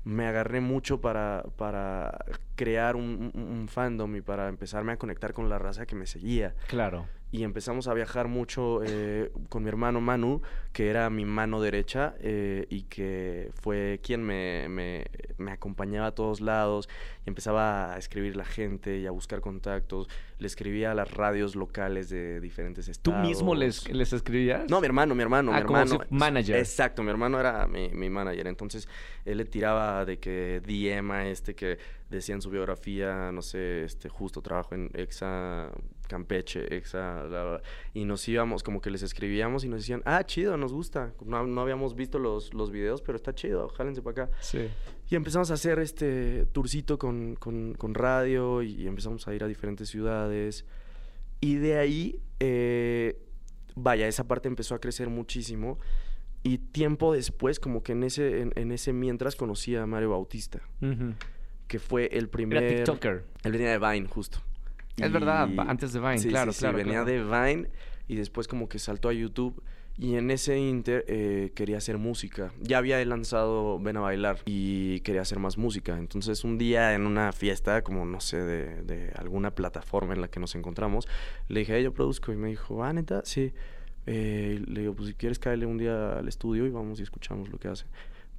[SPEAKER 2] me agarré mucho para, para crear un fandom y para empezarme a conectar con la raza que me seguía
[SPEAKER 1] Claro.
[SPEAKER 2] Y empezamos a viajar mucho eh, con mi hermano Manu, que era mi mano derecha eh, y que fue quien me, me- me acompañaba a todos lados y empezaba a escribir la gente y a buscar contactos. Le escribía a las radios locales de diferentes
[SPEAKER 1] ¿Tú
[SPEAKER 2] estados.
[SPEAKER 1] mismo les, les escribías?
[SPEAKER 2] No, mi hermano, mi hermano,
[SPEAKER 1] Ah,
[SPEAKER 2] mi
[SPEAKER 1] como
[SPEAKER 2] hermano.
[SPEAKER 1] manager.
[SPEAKER 2] Exacto, mi hermano era mi, mi manager. Entonces, él le tiraba de que DM a este que decía en su biografía, no sé, este, justo trabajo en Exa Campeche, Exa, bla, bla, y nos íbamos, como que les escribíamos y nos decían, ah, chido, nos gusta. No, no habíamos visto los, los videos, pero está chido, jálense para acá.
[SPEAKER 1] Sí.
[SPEAKER 2] Y empezamos a hacer este tourcito con, con- con radio y empezamos a ir a diferentes ciudades. Y de ahí, eh, vaya, esa parte empezó a crecer muchísimo. Y tiempo después, como que en ese, en, en ese mientras conocí a Mario Bautista, que fue el primer...
[SPEAKER 1] Era TikToker.
[SPEAKER 2] Él venía de Vine, justo.
[SPEAKER 1] Es verdad, antes de Vine,
[SPEAKER 2] sí,
[SPEAKER 1] claro,
[SPEAKER 2] sí, sí,
[SPEAKER 1] claro,
[SPEAKER 2] venía de Vine y después como que saltó a YouTube. Y en ese inter eh, quería hacer música. Ya había lanzado Ven a Bailar y quería hacer más música. Entonces un día en una fiesta, como no sé, de, de alguna plataforma en la que nos encontramos, le dije, "Hey, yo produzco. Y me dijo, ah, neta, sí. Eh, le digo, pues si quieres caerle un día al estudio y vamos y escuchamos lo que hace.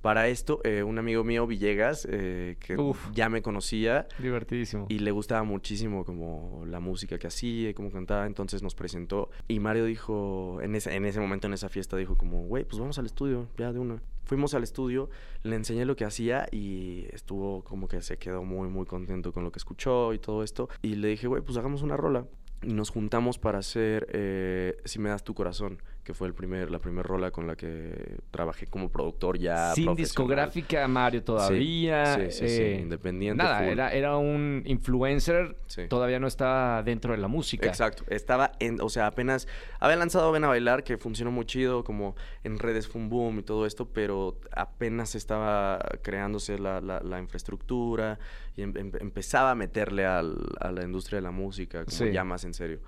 [SPEAKER 2] Para esto, eh, un amigo mío, Villegas, eh, que
[SPEAKER 1] Uf.
[SPEAKER 2] ya me conocía,
[SPEAKER 1] Divertidísimo.
[SPEAKER 2] y le gustaba muchísimo como la música que hacía y cómo cantaba, entonces nos presentó. Y Mario dijo, en ese, en ese momento, en esa fiesta, dijo como, güey, pues vamos al estudio, ya de una. Fuimos al estudio, le enseñé lo que hacía y estuvo como que se quedó muy, muy contento con lo que escuchó y todo esto. Y le dije, güey, pues hagamos una rola. Y nos juntamos para hacer eh, Si me das tu corazón, que fue el primer, la primera rola con la que trabajé como productor ya
[SPEAKER 1] Sin discográfica, Mario, todavía.
[SPEAKER 2] Sí, sí, sí,
[SPEAKER 1] eh,
[SPEAKER 2] independiente,
[SPEAKER 1] Nada,
[SPEAKER 2] full.
[SPEAKER 1] era, era un influencer.
[SPEAKER 2] Sí.
[SPEAKER 1] Todavía no estaba dentro de la música.
[SPEAKER 2] Exacto, estaba en, o sea, apenas había lanzado Ven a Bailar, que funcionó muy chido, como en redes fue un boom y todo esto, pero apenas estaba creándose la, la- la infraestructura y em- em- empezaba a meterle al- a la industria de la música, como ya más en serio.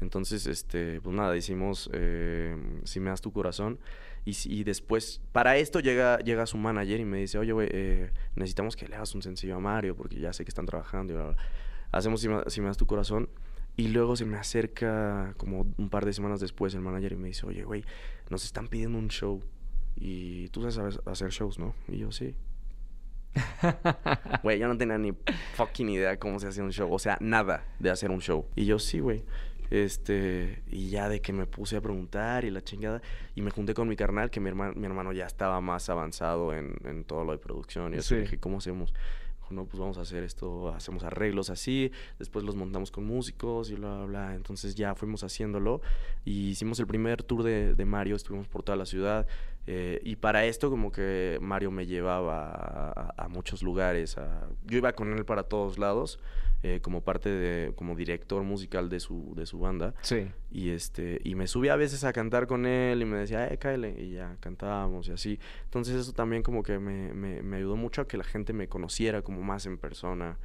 [SPEAKER 2] Entonces, este, pues nada, hicimos eh, Si me das tu corazón. Y, y después, para esto llega, llega su manager y me dice, oye, güey, eh, necesitamos que le hagas un sencillo a Mario porque ya sé que están trabajando y bla, bla". Hacemos si me, Si me das tu corazón. Y luego se me acerca como un par de semanas después el manager y me dice, oye, güey, nos están pidiendo un show. Y tú sabes hacer shows, ¿no? Y yo, sí. Güey, yo no tenía ni fucking idea cómo se hacía un show. O sea, nada de hacer un show. Y yo, sí, güey. Este, y ya de que me puse a preguntar y la chingada. Y me junté con mi carnal, que mi hermano, mi hermano ya estaba más avanzado en, en todo lo de producción. Y así
[SPEAKER 1] Sí.
[SPEAKER 2] dije, ¿cómo hacemos? No, pues vamos a hacer esto, hacemos arreglos así, después los montamos con músicos y bla, bla, bla. Entonces ya fuimos haciéndolo y hicimos el primer tour de, de Mario, estuvimos por toda la ciudad. Eh, y para esto como que Mario me llevaba a, a- a muchos lugares. a- yo iba con él para todos lados, eh, como parte de, como director musical de su, de su banda.
[SPEAKER 1] Sí.
[SPEAKER 2] Y este, y me subía a veces a cantar con él y me decía, eh, cáele, y ya cantábamos y así. Entonces eso también como que me, me, me ayudó mucho a que la gente me conociera como más en persona.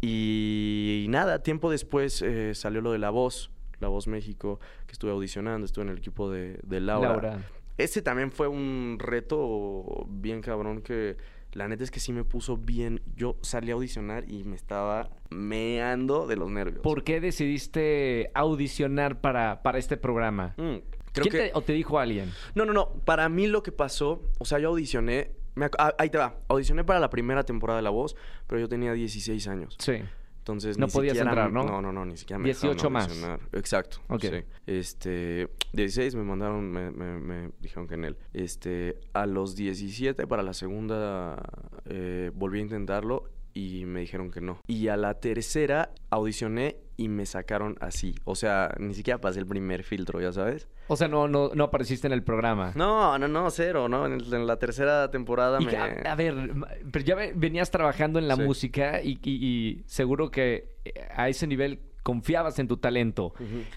[SPEAKER 2] Y, nada, tiempo después eh, salió lo de La Voz, La Voz México, que estuve audicionando, estuve en el equipo de, de Laura.
[SPEAKER 1] Laura.
[SPEAKER 2] Ese también fue un reto bien cabrón que la neta es que sí me puso bien. Yo salí a audicionar y me estaba meando de los nervios.
[SPEAKER 1] ¿Por qué decidiste audicionar para, para este programa?
[SPEAKER 2] Mm, creo
[SPEAKER 1] ¿Quién
[SPEAKER 2] que...
[SPEAKER 1] te- o te dijo alguien?
[SPEAKER 2] No, no, no. Para mí lo que pasó, o sea, yo audicioné. me ah, ahí te va. Audicioné para la primera temporada de La Voz, pero yo tenía 16 años.
[SPEAKER 1] Sí.
[SPEAKER 2] Entonces
[SPEAKER 1] No
[SPEAKER 2] ni
[SPEAKER 1] podías
[SPEAKER 2] siquiera
[SPEAKER 1] entrar, ¿no?
[SPEAKER 2] No, no, no, ni siquiera me dejaron
[SPEAKER 1] 18 más.
[SPEAKER 2] Exacto.
[SPEAKER 1] Ok.
[SPEAKER 2] sí. Este, 16 me mandaron, me, me- me dijeron que en él. Este, a los 17 para la segunda eh, volví a intentarlo y me dijeron que no. Y a la tercera audicioné y me sacaron así. O sea, ni siquiera pasé el primer filtro, ya sabes.
[SPEAKER 1] O sea, no, no, no apareciste en el programa.
[SPEAKER 2] No, no, no, cero, ¿no? En, el- en la tercera temporada
[SPEAKER 1] Y
[SPEAKER 2] me...
[SPEAKER 1] a, a ver, pero ya ve- venías trabajando en la
[SPEAKER 2] Sí.
[SPEAKER 1] música y, y- y seguro que eh, a ese nivel confiabas en tu talento.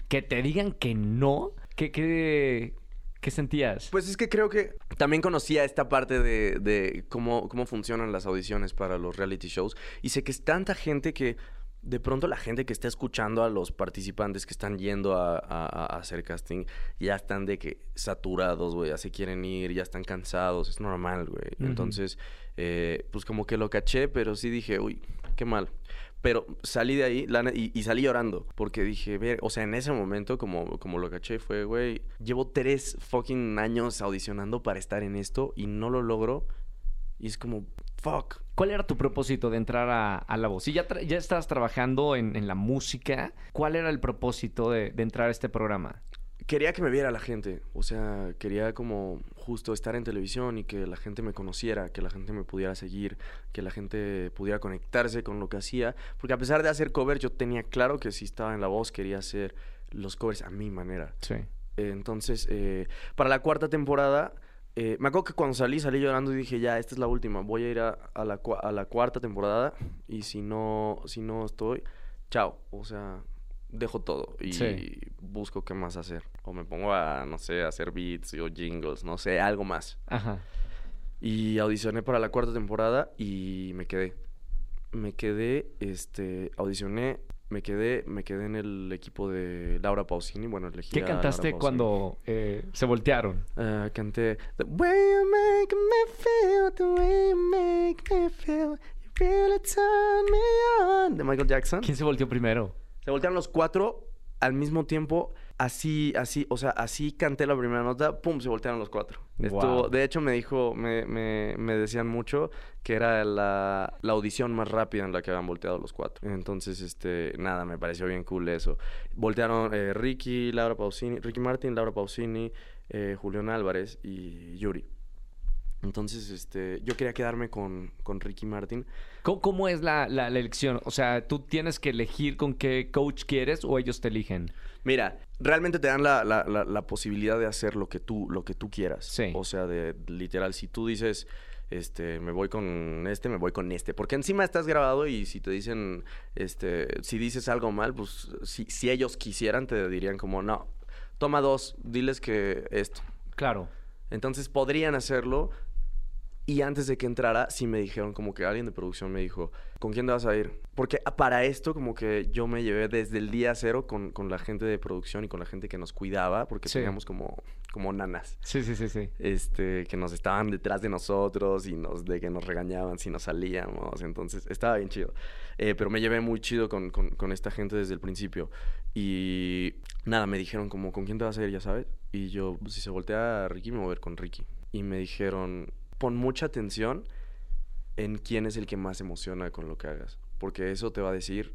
[SPEAKER 1] Que te digan que no, que, que ¿Qué sentías?
[SPEAKER 2] Pues es que creo que también conocía esta parte de, de cómo, cómo funcionan las audiciones para los reality shows. Y sé que es tanta gente que de pronto la gente que está escuchando a los participantes que están yendo a, a- a hacer casting ya están de que saturados, güey, ya se quieren ir, ya están cansados, es normal, güey. Entonces, eh, pues como que lo caché, pero sí dije, uy, qué mal. Pero salí de ahí la ne- y, y salí llorando porque dije, ver, o sea, en ese momento como, como lo caché fue, güey, llevo tres fucking años audicionando para estar en esto y no lo logro. Y es como, fuck.
[SPEAKER 1] ¿Cuál era tu propósito de entrar a, a la voz? Si ya, ya estabas trabajando en, en la música, ¿cuál era el propósito de, de entrar a este programa?
[SPEAKER 2] Quería que me viera la gente, o sea, quería como justo estar en televisión y que la gente me conociera, que la gente me pudiera seguir, que la gente pudiera conectarse con lo que hacía, porque a pesar de hacer covers yo tenía claro que si estaba en la voz quería hacer los covers a mi manera.
[SPEAKER 1] Sí.
[SPEAKER 2] Eh, entonces, eh, para la cuarta temporada, eh, me acuerdo que cuando salí, salí llorando y dije, ya, esta es la última, voy a ir a, a la, a la cuarta temporada y si no, si no estoy, chao, o sea, dejo todo y
[SPEAKER 1] Sí.
[SPEAKER 2] busco qué más hacer. O me pongo a, no sé, a hacer beats o jingles, no sé, algo más.
[SPEAKER 1] Ajá.
[SPEAKER 2] Y audicioné para la cuarta temporada y me quedé. Me quedé, este, audicioné, me quedé, me quedé en el equipo de Laura Pausini, bueno, elegí
[SPEAKER 1] ¿Qué
[SPEAKER 2] a
[SPEAKER 1] cantaste cuando eh, se voltearon?
[SPEAKER 2] Ah, canté The way you make me feel, the way you make me feel, you really turn me on. De Michael Jackson.
[SPEAKER 1] ¿Quién se volteó primero?
[SPEAKER 2] Se voltearon los cuatro al mismo tiempo, así, así, o sea, así canté la primera nota, pum, se voltearon los cuatro. Estuvo, de hecho, me dijo, me, me, me decían mucho que era la, la audición más rápida en la que habían volteado los cuatro. Entonces, este, nada, me pareció bien cool eso. Voltearon eh, Ricky, Laura Pausini, Ricky Martin, Laura Pausini, eh, Julián Álvarez y Yuri. Entonces, este, yo quería quedarme con, con Ricky Martin.
[SPEAKER 1] ¿Cómo, cómo es la, la- la elección? O sea, ¿tú tienes que elegir con qué coach quieres o ellos te eligen?
[SPEAKER 2] Mira, realmente te dan la, la- la- la posibilidad de hacer lo que tú, lo que tú quieras.
[SPEAKER 1] Sí.
[SPEAKER 2] O sea, de literal, si tú dices, este, me voy con este, me voy con este. Porque encima estás grabado y si te dicen, este, si dices algo mal, pues si, si ellos quisieran, te dirían como, no, toma dos, diles que esto.
[SPEAKER 1] Claro.
[SPEAKER 2] Entonces podrían hacerlo. Y antes de que entrara, sí me dijeron, como que alguien de producción me dijo, ¿con quién te vas a ir? Porque para esto, como que yo me llevé desde el día cero con, con la gente de producción y con la gente que nos cuidaba, porque
[SPEAKER 1] Sí.
[SPEAKER 2] teníamos como, como nanas,
[SPEAKER 1] Sí, sí, sí, sí.
[SPEAKER 2] este, que nos estaban detrás de nosotros y nos, de que nos regañaban si nos salíamos. Entonces, estaba bien chido. Eh, pero me llevé muy chido con, con- con esta gente desde el principio. Y nada, me dijeron como, ¿con quién te vas a ir? Ya sabes. Y yo, si se voltea a Ricky, me voy a ver con Ricky. Y me dijeron, pon mucha atención en quién es el que más emociona con lo que hagas. Porque eso te va a decir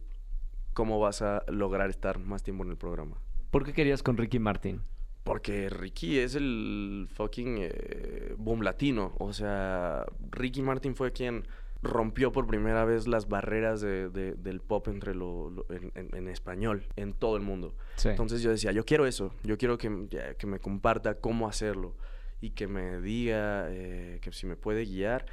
[SPEAKER 2] cómo vas a lograr estar más tiempo en el programa.
[SPEAKER 1] ¿Por qué querías con Ricky Martin?
[SPEAKER 2] Porque Ricky es el fucking eh, boom latino. O sea, Ricky Martin fue quien rompió por primera vez las barreras de- de- del pop entre lo, lo- en, en- en español, en todo el mundo.
[SPEAKER 1] Sí.
[SPEAKER 2] Entonces yo decía, yo quiero eso, yo quiero que, que me comparta cómo hacerlo y que me diga eh, que si me puede guiar,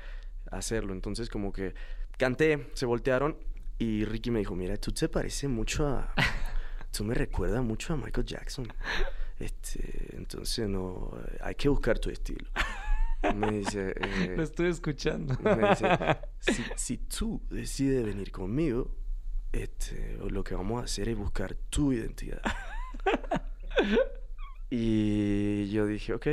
[SPEAKER 2] hacerlo. Entonces como que canté, se voltearon y Ricky me dijo, mira, tú te parece mucho a... Tú me recuerdas mucho a Michael Jackson. Este, entonces no, hay que buscar tu estilo. Me dice, eh,
[SPEAKER 1] Lo estoy escuchando.
[SPEAKER 2] me dice, si, si tú decides venir conmigo, este, lo que vamos a hacer es buscar tu identidad. y yo dije, ok.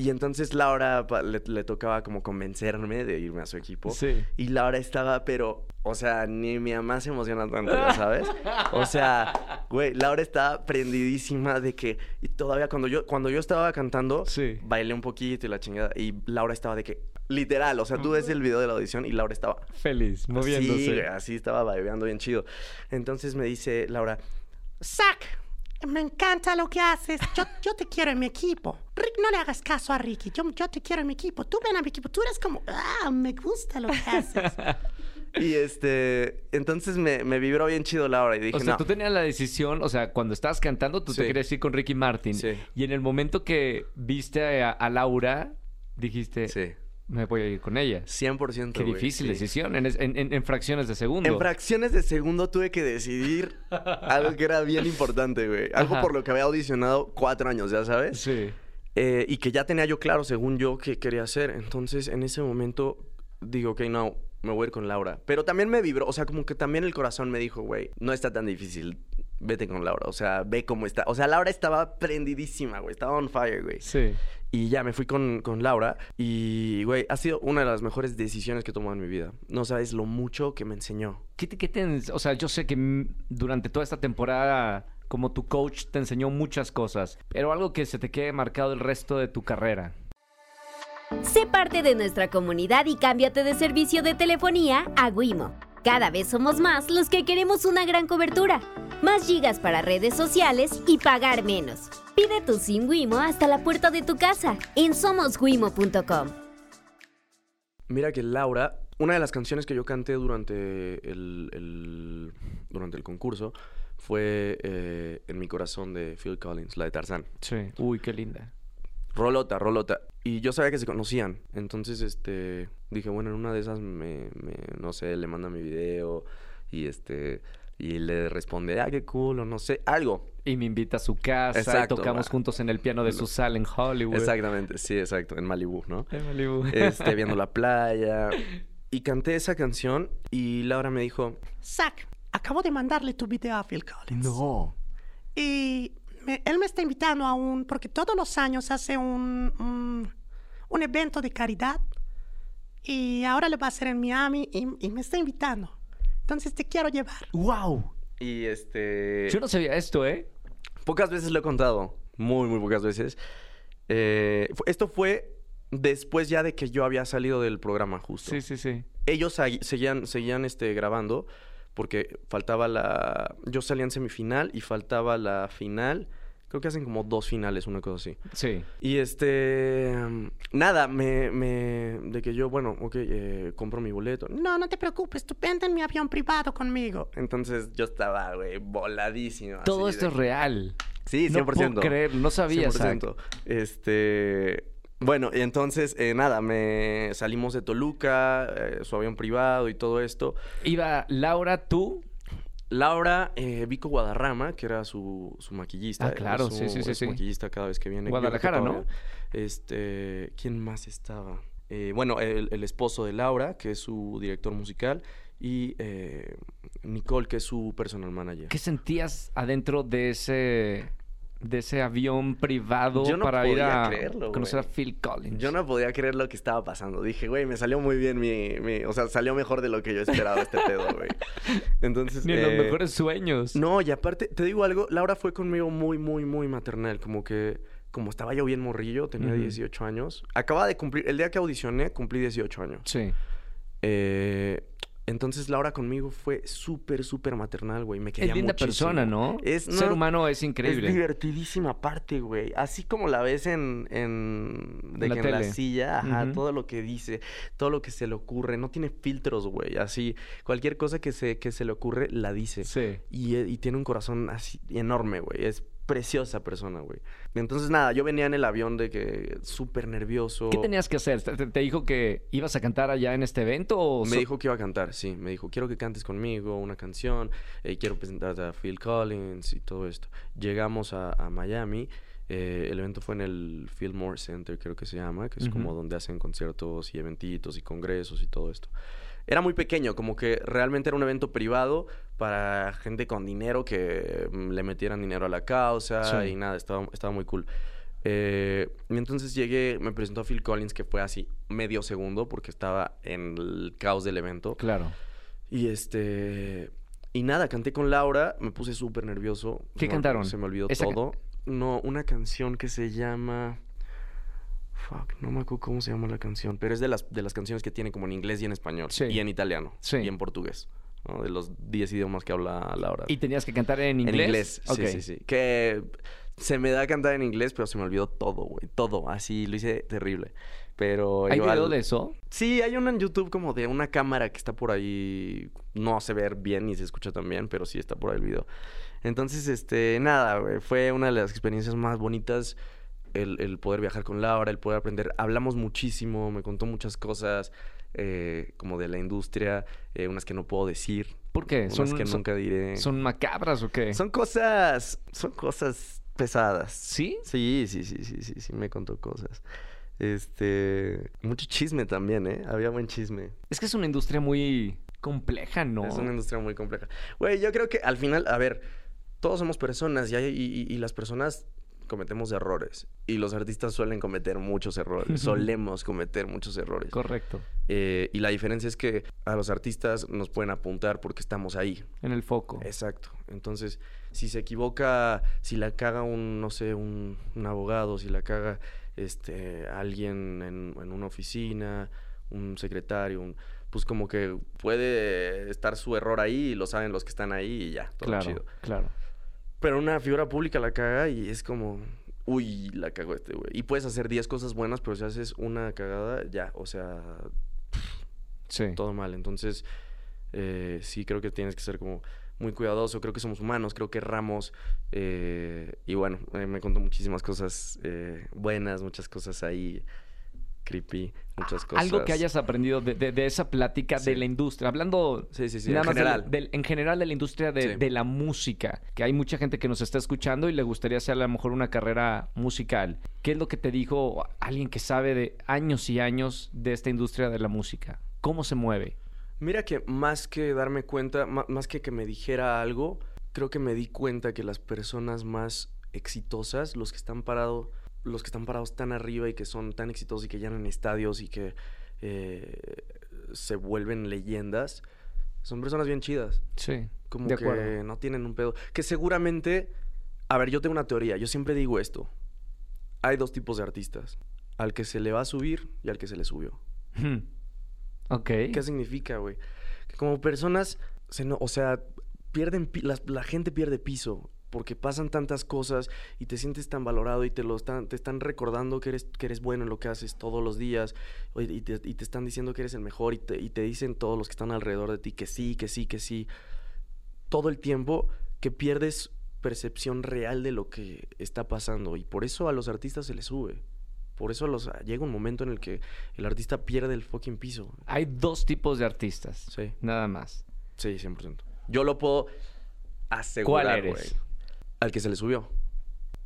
[SPEAKER 2] Y entonces Laura le, le tocaba como convencerme de irme a su equipo.
[SPEAKER 1] Sí.
[SPEAKER 2] Y Laura estaba, pero, o sea, ni mi mamá se emociona tanto, sabes. O sea, güey, Laura estaba prendidísima de que, y todavía cuando yo, cuando yo estaba cantando,
[SPEAKER 1] Sí.
[SPEAKER 2] bailé un poquito y la chingada, y Laura estaba de que, literal, o sea, tú ves el video de la audición y Laura estaba
[SPEAKER 1] Feliz, moviéndose.
[SPEAKER 2] así, así estaba baileando bien chido. Entonces me dice Laura,
[SPEAKER 3] Zack, me encanta lo que haces. Yo, yo te quiero en mi equipo. Rick, no le hagas caso a Ricky. Yo, yo te quiero en mi equipo. Tú ven a mi equipo. Tú eres como, ah, me gusta lo que haces.
[SPEAKER 2] y este, entonces me, me vibró bien chido Laura y dije,
[SPEAKER 1] O sea,
[SPEAKER 2] no.
[SPEAKER 1] tú tenías la decisión, o sea, cuando estabas cantando, tú te querías ir con Ricky Martin.
[SPEAKER 2] Sí.
[SPEAKER 1] Y en el momento que viste a, a Laura, dijiste,
[SPEAKER 2] Sí,
[SPEAKER 1] me voy a ir con ella.
[SPEAKER 2] 100%.
[SPEAKER 1] Qué
[SPEAKER 2] güey,
[SPEAKER 1] difícil
[SPEAKER 2] sí.
[SPEAKER 1] decisión, en, en- en- en fracciones de segundo.
[SPEAKER 2] En fracciones de segundo tuve que decidir algo que era bien importante, güey. Algo
[SPEAKER 1] Ajá.
[SPEAKER 2] por lo que había audicionado cuatro años, ya sabes.
[SPEAKER 1] Sí.
[SPEAKER 2] eh, y que ya tenía yo claro, según yo, qué quería hacer. Entonces, en ese momento, digo, ok, no, me voy a ir con Laura. Pero también me vibró, o sea, como que también el corazón me dijo, güey, no está tan difícil. Vete con Laura, o sea, ve cómo está. O sea, Laura estaba prendidísima, güey, estaba on fire, güey.
[SPEAKER 1] Sí.
[SPEAKER 2] Y ya me fui con, con Laura y, güey, ha sido una de las mejores decisiones que he tomado en mi vida. No sabes lo mucho que me enseñó.
[SPEAKER 1] ¿Qué te, qué te o sea, yo sé que durante toda esta temporada, como tu coach, te enseñó muchas cosas, pero algo que se te quede marcado el resto de tu carrera.
[SPEAKER 4] Sé parte de nuestra comunidad y cámbiate de servicio de telefonía a Wimo. Cada vez somos más los que queremos una gran cobertura, más gigas para redes sociales y pagar menos. Pide tu SIM Wimo hasta la puerta de tu casa en somoswimo.com.
[SPEAKER 2] Mira que Laura, una de las canciones que yo canté durante el, el- durante el concurso fue eh, En mi corazón de Phil Collins, la de Tarzán.
[SPEAKER 1] Sí. Uy, qué linda.
[SPEAKER 2] Rolota, rolota. Y yo sabía que se conocían. Entonces, este, dije, bueno, en una de esas me, me- no sé, le manda mi video y este, y le responde, ah, qué cool, o no sé, algo.
[SPEAKER 1] Y me invita a su casa
[SPEAKER 2] Exacto,
[SPEAKER 1] y tocamos juntos en el piano de su sala en Hollywood.
[SPEAKER 2] Exactamente, sí, exacto, en Malibu, ¿no?
[SPEAKER 1] En Malibu.
[SPEAKER 2] Este, viendo la playa. Y canté esa canción y Laura me dijo,
[SPEAKER 3] Zach, acabo de mandarle tu video a Phil Collins.
[SPEAKER 2] no.
[SPEAKER 3] Y me- él me está invitando a un, porque todos los años hace un, un, un evento de caridad y ahora lo va a hacer en Miami y, y me está invitando. Entonces te quiero llevar.
[SPEAKER 1] ¡Wow!
[SPEAKER 2] Y este...
[SPEAKER 1] Yo no sabía esto, ¿eh?
[SPEAKER 2] Pocas veces lo he contado, muy, muy pocas veces. Eh, esto fue después ya de que yo había salido del programa justo.
[SPEAKER 1] Sí, sí, sí.
[SPEAKER 2] Ellos seguían, seguían este, grabando porque faltaba la... Yo salía en semifinal y faltaba la final. Creo que hacen como dos finales, una cosa así.
[SPEAKER 1] Sí.
[SPEAKER 2] Y este... Nada, me... me de que yo, bueno, ok, eh, compro mi boleto.
[SPEAKER 3] No, no te preocupes, tú vente en mi avión privado conmigo.
[SPEAKER 2] Entonces yo estaba, güey, voladísimo. así
[SPEAKER 1] Todo
[SPEAKER 2] de
[SPEAKER 1] esto es real.
[SPEAKER 2] Sí, 100%.
[SPEAKER 1] No puedo creer, no sabía, Zach.
[SPEAKER 2] 100%. Este... Bueno, y entonces, eh, nada, me salimos de Toluca, eh, su avión privado y todo esto.
[SPEAKER 1] Iba Laura, tú.
[SPEAKER 2] Laura, eh, Vico Guadarrama, que era su, su maquillista.
[SPEAKER 1] Ah, claro,
[SPEAKER 2] es
[SPEAKER 1] sí,
[SPEAKER 2] su-
[SPEAKER 1] sí, sí,
[SPEAKER 2] su
[SPEAKER 1] sí.
[SPEAKER 2] maquillista cada vez que viene. Que
[SPEAKER 1] Guadalajara, ¿no?
[SPEAKER 2] Este, ¿quién más estaba? Eh, bueno, el, el esposo de Laura, que es su director musical, y eh, Nicole, que es su personal manager.
[SPEAKER 1] ¿Qué sentías adentro de ese de ese avión privado
[SPEAKER 2] no
[SPEAKER 1] para ir a
[SPEAKER 2] creerlo,
[SPEAKER 1] conocer a. Phil Collins?
[SPEAKER 2] Yo no podía creer lo que estaba pasando. Dije, güey, me salió muy bien mi, mi- O sea, salió mejor de lo que yo esperaba este pedo, güey. Entonces...
[SPEAKER 1] Ni los
[SPEAKER 2] eh,
[SPEAKER 1] mejores sueños.
[SPEAKER 2] No, y aparte, te digo algo, Laura fue conmigo muy, muy, muy maternal. Como que... Como estaba yo bien morrillo, tenía
[SPEAKER 1] Ujú.
[SPEAKER 2] 18 años. Acababa de cumplir... El día que audicioné, cumplí 18 años.
[SPEAKER 1] Sí.
[SPEAKER 2] Eh, entonces, Laura conmigo fue súper, súper maternal, güey. Me quería
[SPEAKER 1] Es linda
[SPEAKER 2] muchísimo.
[SPEAKER 1] persona, ¿no?
[SPEAKER 2] Es,
[SPEAKER 1] Ser
[SPEAKER 2] no,
[SPEAKER 1] humano es
[SPEAKER 2] Es
[SPEAKER 1] increíble.
[SPEAKER 2] divertidísima aparte, güey. Así como la ves en, en, de
[SPEAKER 1] la
[SPEAKER 2] que en la silla, ajá, todo lo que dice, todo lo que se le ocurre, no tiene filtros, güey. Así, cualquier cosa que se, que se le ocurre, la dice.
[SPEAKER 1] Sí.
[SPEAKER 2] Y, e- y tiene un corazón así enorme, güey. Es preciosa persona, güey. Entonces, nada, yo venía en el avión de que súper nervioso.
[SPEAKER 1] ¿Qué tenías que hacer? ¿Te, dijo que ibas a cantar allá en este evento o
[SPEAKER 2] Me
[SPEAKER 1] so-
[SPEAKER 2] dijo que iba a cantar, sí. Me dijo, quiero que cantes conmigo una canción. eh, quiero presentarte a Phil Collins y todo esto. Llegamos a, a Miami. eh, el evento fue en el Fillmore Center, creo que se llama, que es como donde hacen conciertos y eventitos y congresos y todo esto. Era muy pequeño, como que realmente era un evento privado para gente con dinero que mm, le metieran dinero a la causa
[SPEAKER 1] Sí.
[SPEAKER 2] y nada, estaba, estaba muy cool. Eh, y entonces llegué, me presentó a Phil Collins, que fue así medio segundo porque estaba en el caos del evento.
[SPEAKER 1] Claro.
[SPEAKER 2] Y este. Y nada, canté con Laura, me puse súper nervioso.
[SPEAKER 1] ¿Qué cantaron?
[SPEAKER 2] Se me olvidó
[SPEAKER 1] Esa
[SPEAKER 2] todo. No, una canción que se llama. Fuck, no me acuerdo cómo se llama la canción, pero es de las, de las canciones que tiene como en inglés y en español.
[SPEAKER 1] Sí.
[SPEAKER 2] Y en italiano.
[SPEAKER 1] Sí.
[SPEAKER 2] Y en portugués. ¿no? De los 10 idiomas que habla Laura.
[SPEAKER 1] ¿Y tenías que cantar en inglés?
[SPEAKER 2] En inglés, sí, sí, sí. Que se me da cantar en inglés, pero se me olvidó todo, güey. Todo. Así lo hice terrible. Pero
[SPEAKER 1] ¿Hay
[SPEAKER 2] igual-
[SPEAKER 1] video de eso?
[SPEAKER 2] Sí, hay uno en YouTube como de una cámara que está por ahí. No se ve bien ni se escucha tan bien, pero sí está por ahí el video. Entonces, este, nada, güey, fue una de las experiencias más bonitas el, el poder viajar con Laura, el poder aprender. Hablamos muchísimo, me contó muchas cosas eh, como de la industria, eh, unas que no puedo decir,
[SPEAKER 1] ¿Por qué?
[SPEAKER 2] unas
[SPEAKER 1] ¿Son,
[SPEAKER 2] que
[SPEAKER 1] son-
[SPEAKER 2] nunca diré.
[SPEAKER 1] son macabras o qué?
[SPEAKER 2] Son cosas, son cosas pesadas.
[SPEAKER 1] ¿Sí?
[SPEAKER 2] Sí, sí, sí, sí, sí, sí, me contó cosas. Este, mucho chisme también, ¿eh? Había buen chisme.
[SPEAKER 1] Es que es una industria muy compleja, ¿no?
[SPEAKER 2] Es una industria muy compleja. Güey, yo creo que al final, a ver, todos somos personas y, hay- y- y- y las personas cometemos errores. Y los artistas suelen cometer muchos errores. Solemos cometer muchos errores.
[SPEAKER 1] Correcto.
[SPEAKER 2] Eh, y la diferencia es que a los artistas nos pueden apuntar porque estamos ahí.
[SPEAKER 1] En el foco.
[SPEAKER 2] Exacto. Entonces, si se equivoca, si la caga un, no sé, un, un abogado, si la caga este alguien en, en una oficina, un secretario, un- pues como que puede estar su error ahí y lo saben los que están ahí y ya, todo
[SPEAKER 1] claro,
[SPEAKER 2] chido.
[SPEAKER 1] claro.
[SPEAKER 2] Pero una figura pública la caga y es como, uy, la cagó este güey. Y puedes hacer 10 cosas buenas, pero si haces una cagada, ya, o sea,
[SPEAKER 1] Sí.
[SPEAKER 2] todo mal. Entonces, eh, sí creo que tienes que ser como muy cuidadoso. Creo que somos humanos, creo que erramos. eh, y bueno, eh, me contó muchísimas cosas eh, buenas, muchas cosas ahí creepy, muchas cosas.
[SPEAKER 1] Algo que hayas aprendido de, de- de esa plática de la industria, hablando
[SPEAKER 2] Sí, sí,
[SPEAKER 1] nada
[SPEAKER 2] en
[SPEAKER 1] más de
[SPEAKER 2] general.
[SPEAKER 1] del- en general de la industria de, de la música, que hay mucha gente que nos está escuchando y le gustaría hacer a lo mejor una carrera musical. ¿Qué es lo que te dijo alguien que sabe de años y años de esta industria de la música? ¿Cómo se mueve?
[SPEAKER 2] Mira que más que darme cuenta, más que que me dijera algo, creo que me di cuenta que las personas más exitosas, los que están parados, los que están parados tan arriba y que son tan exitosos y que llenan estadios y que eh, se vuelven leyendas, son personas bien chidas.
[SPEAKER 1] Sí.
[SPEAKER 2] Como
[SPEAKER 1] De
[SPEAKER 2] que
[SPEAKER 1] acuerdo.
[SPEAKER 2] no tienen un pedo. Que seguramente, a ver, yo tengo una teoría, yo siempre digo esto. Hay dos tipos de artistas, al que se le va a subir y al que se le subió.
[SPEAKER 1] Hmm. Ok.
[SPEAKER 2] ¿Qué significa, güey? Que como personas, se no, o sea, pierden, pi- la, la gente pierde piso porque pasan tantas cosas y te sientes tan valorado y te lo están, te están recordando que eres, que eres bueno en lo que haces todos los días y te, y te están diciendo que eres el mejor y te, y te dicen todos los que están alrededor de ti que sí, que sí, que sí. Todo el tiempo que pierdes percepción real de lo que está pasando y por eso a los artistas se les sube. Por eso los, llega un momento en el que el artista pierde el fucking piso.
[SPEAKER 1] Hay dos tipos de artistas.
[SPEAKER 2] Sí.
[SPEAKER 1] Nada más.
[SPEAKER 2] Sí, 100%. Yo lo puedo asegurar,
[SPEAKER 1] ¿Cuál eres?
[SPEAKER 2] Al que se le subió.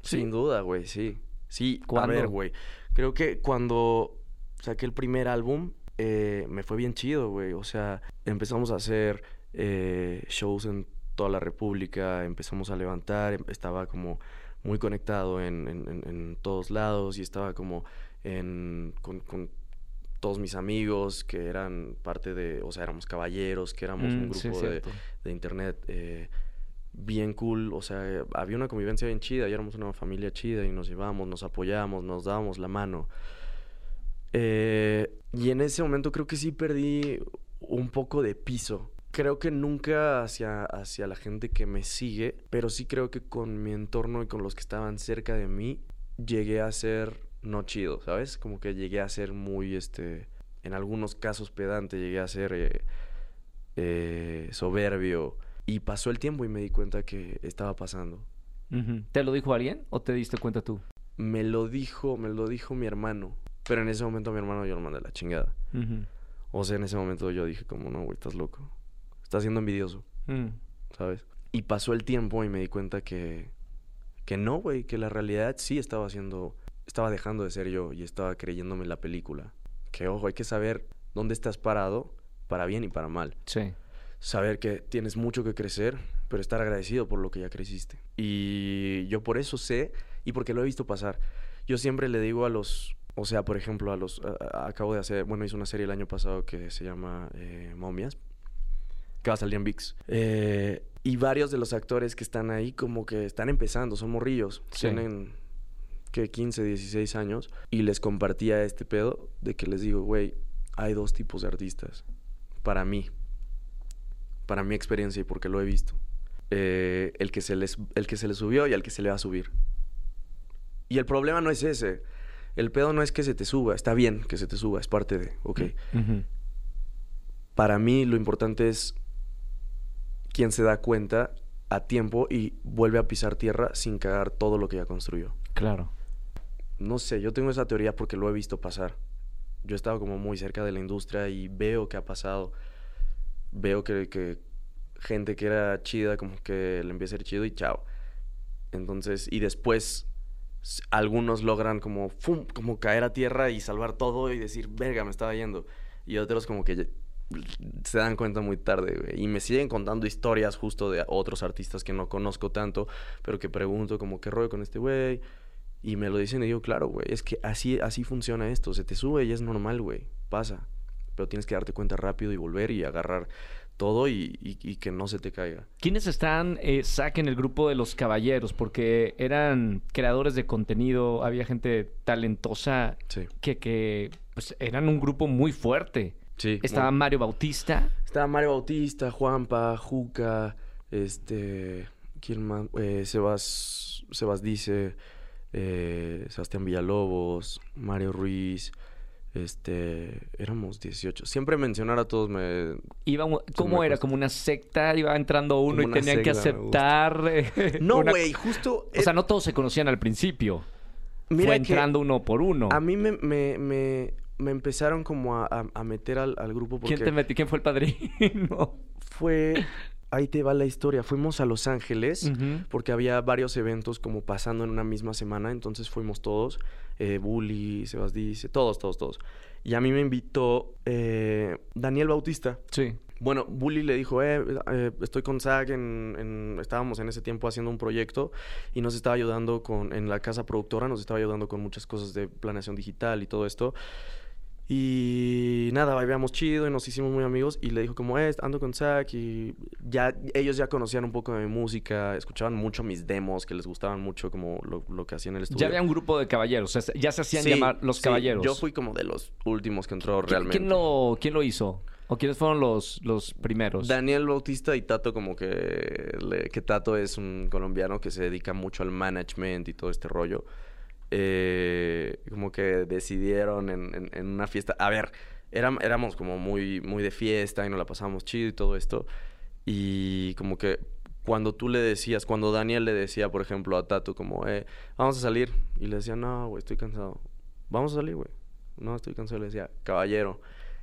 [SPEAKER 1] ¿Sí?
[SPEAKER 2] Sin duda, güey, sí. Sí,
[SPEAKER 1] ¿Cuándo?
[SPEAKER 2] a ver, güey. Creo que cuando saqué el primer álbum, eh, me fue bien chido, güey. O sea, empezamos a hacer eh, shows en toda la República, empezamos a levantar, em- estaba como muy conectado en, en- en- en todos lados y estaba como en, con, con todos mis amigos que eran parte de, o sea, éramos caballeros, que éramos un
[SPEAKER 1] Mm, sí,
[SPEAKER 2] grupo de internet eh, bien cool, o sea, había una convivencia bien chida, y éramos una familia chida y nos llevábamos, nos apoyábamos, nos dábamos la mano. Eh, y en ese momento creo que sí perdí un poco de piso. Creo que nunca hacia, hacia la gente que me sigue, pero sí creo que con mi entorno y con los que estaban cerca de mí, llegué a ser no chido, ¿sabes? Como que llegué a ser muy, este, en algunos casos pedante, llegué a ser eh, eh, soberbio. Y pasó el tiempo y me di cuenta que estaba pasando.
[SPEAKER 1] ¿Te lo dijo alguien o te diste cuenta tú?
[SPEAKER 2] Me lo dijo, me lo dijo mi hermano. Pero en ese momento mi hermano yo lo mandé la chingada. O sea, en ese momento yo dije como, no, güey, estás loco. Estás siendo envidioso,
[SPEAKER 1] Mm.
[SPEAKER 2] ¿sabes? Y pasó el tiempo y me di cuenta que, que no, güey, que la realidad sí estaba haciendo, estaba dejando de ser yo y estaba creyéndome la película. Que, ojo, hay que saber dónde estás parado, para bien y para mal.
[SPEAKER 1] Sí.
[SPEAKER 2] Saber que tienes mucho que crecer, pero estar agradecido por lo que ya creciste. Y yo por eso sé y porque lo he visto pasar. Yo siempre le digo a los, o sea, por ejemplo, a los, a- a- acabo de hacer, bueno, hice una serie el año pasado que se llama eh, Momias, que va a salir en VIX. Eh, y varios de los actores que están ahí como que están empezando, son morrillos,
[SPEAKER 1] Sí.
[SPEAKER 2] tienen que 15, 16 años y les compartía este pedo de que les digo, güey, hay dos tipos de artistas para mí para mi experiencia y porque lo he visto. Eh, el, que se les, el que se le subió y al que se le va a subir. Y el problema no es ese. El pedo no es que se te suba. Está bien que se te suba, es parte de, ok. Para mí lo importante es quien se da cuenta a tiempo y vuelve a pisar tierra sin cagar todo lo que ya construyó.
[SPEAKER 1] Claro.
[SPEAKER 2] No sé, yo tengo esa teoría porque lo he visto pasar. Yo he estado como muy cerca de la industria y veo que ha pasado. Veo que, que gente que era chida como que le empieza a ser chido y chao. Entonces, y después algunos logran como, ¡fum! como caer a tierra y salvar todo y decir, verga, me estaba yendo. Y otros como que se dan cuenta muy tarde, güey. Y me siguen contando historias justo de otros artistas que no conozco tanto, pero que pregunto como, ¿qué rollo con este güey? Y me lo dicen y digo, claro, güey, es que así, así funciona esto. Se te sube y es normal, güey. Pasa. Pero tienes que darte cuenta rápido y volver y agarrar todo y, y- y que no se te caiga.
[SPEAKER 1] ¿Quiénes están, eh, Zack, en el grupo de los caballeros? Porque eran creadores de contenido, había gente talentosa
[SPEAKER 2] Sí.
[SPEAKER 1] que, que pues, eran un grupo muy fuerte.
[SPEAKER 2] Sí.
[SPEAKER 1] Estaba
[SPEAKER 2] muy-
[SPEAKER 1] Mario Bautista.
[SPEAKER 2] Estaba Mario Bautista, Juanpa, Juca, este. ¿Quién más? Eh, Sebas, Sebas Dice, eh, Sebastián Villalobos, Mario Ruiz. Este. Éramos 18. Siempre mencionar a todos me.
[SPEAKER 1] Iba, ¿Cómo
[SPEAKER 2] me
[SPEAKER 1] era? ¿Como una secta? Iba entrando uno y tenían que
[SPEAKER 2] secta, gusta.
[SPEAKER 1] aceptar.
[SPEAKER 2] No,
[SPEAKER 1] una-
[SPEAKER 2] güey, justo.
[SPEAKER 1] O sea, no todos se conocían al principio.
[SPEAKER 2] Mira
[SPEAKER 1] Fue
[SPEAKER 2] que
[SPEAKER 1] entrando uno por uno.
[SPEAKER 2] A mí me, me, me, me empezaron como a, a- a meter al, al grupo porque
[SPEAKER 1] ¿Quién te metió? ¿Quién fue el padrino?
[SPEAKER 2] fue. Ahí te va la historia. Fuimos a Los Ángeles. Porque había varios eventos como pasando en una misma semana, entonces fuimos todos, eh, Bully, Sebas Dice, todos, todos, todos. Y a mí me invitó eh, Daniel Bautista.
[SPEAKER 1] Sí.
[SPEAKER 2] Bueno, Bully le dijo, eh, eh, estoy con Zach, en, en- estábamos en ese tiempo haciendo un proyecto y nos estaba ayudando con, en la casa productora, nos estaba ayudando con muchas cosas de planeación digital y todo esto. Y nada, bailábamos chido y nos hicimos muy amigos. Y le dijo como, eh, ando con Zach. Y ya, ellos ya conocían un poco de mi música, escuchaban mucho mis demos, que les gustaban mucho como lo, lo que hacía en el estudio.
[SPEAKER 1] Ya había un grupo de caballeros. o sea, ya se hacían
[SPEAKER 2] Sí,
[SPEAKER 1] llamar los
[SPEAKER 2] sí,
[SPEAKER 1] caballeros.
[SPEAKER 2] Yo fui como de los últimos que entró
[SPEAKER 1] ¿Qui-
[SPEAKER 2] realmente.
[SPEAKER 1] ¿Quién lo, quién lo hizo? ¿O quiénes fueron los, los primeros?
[SPEAKER 2] Daniel Bautista y Tato como que... le- que Tato es un colombiano que se dedica mucho al management y todo este rollo. Eh, como que decidieron en, una fiesta... A ver, éram- éramos como muy, muy de fiesta y nos la pasábamos chido y todo esto. Y como que cuando tú le decías, cuando Daniel le decía, por ejemplo, a Tato como, eh, vamos a salir. Y le decía, no, güey, estoy cansado. Vamos a salir, güey. No, estoy cansado. Le decía, caballero.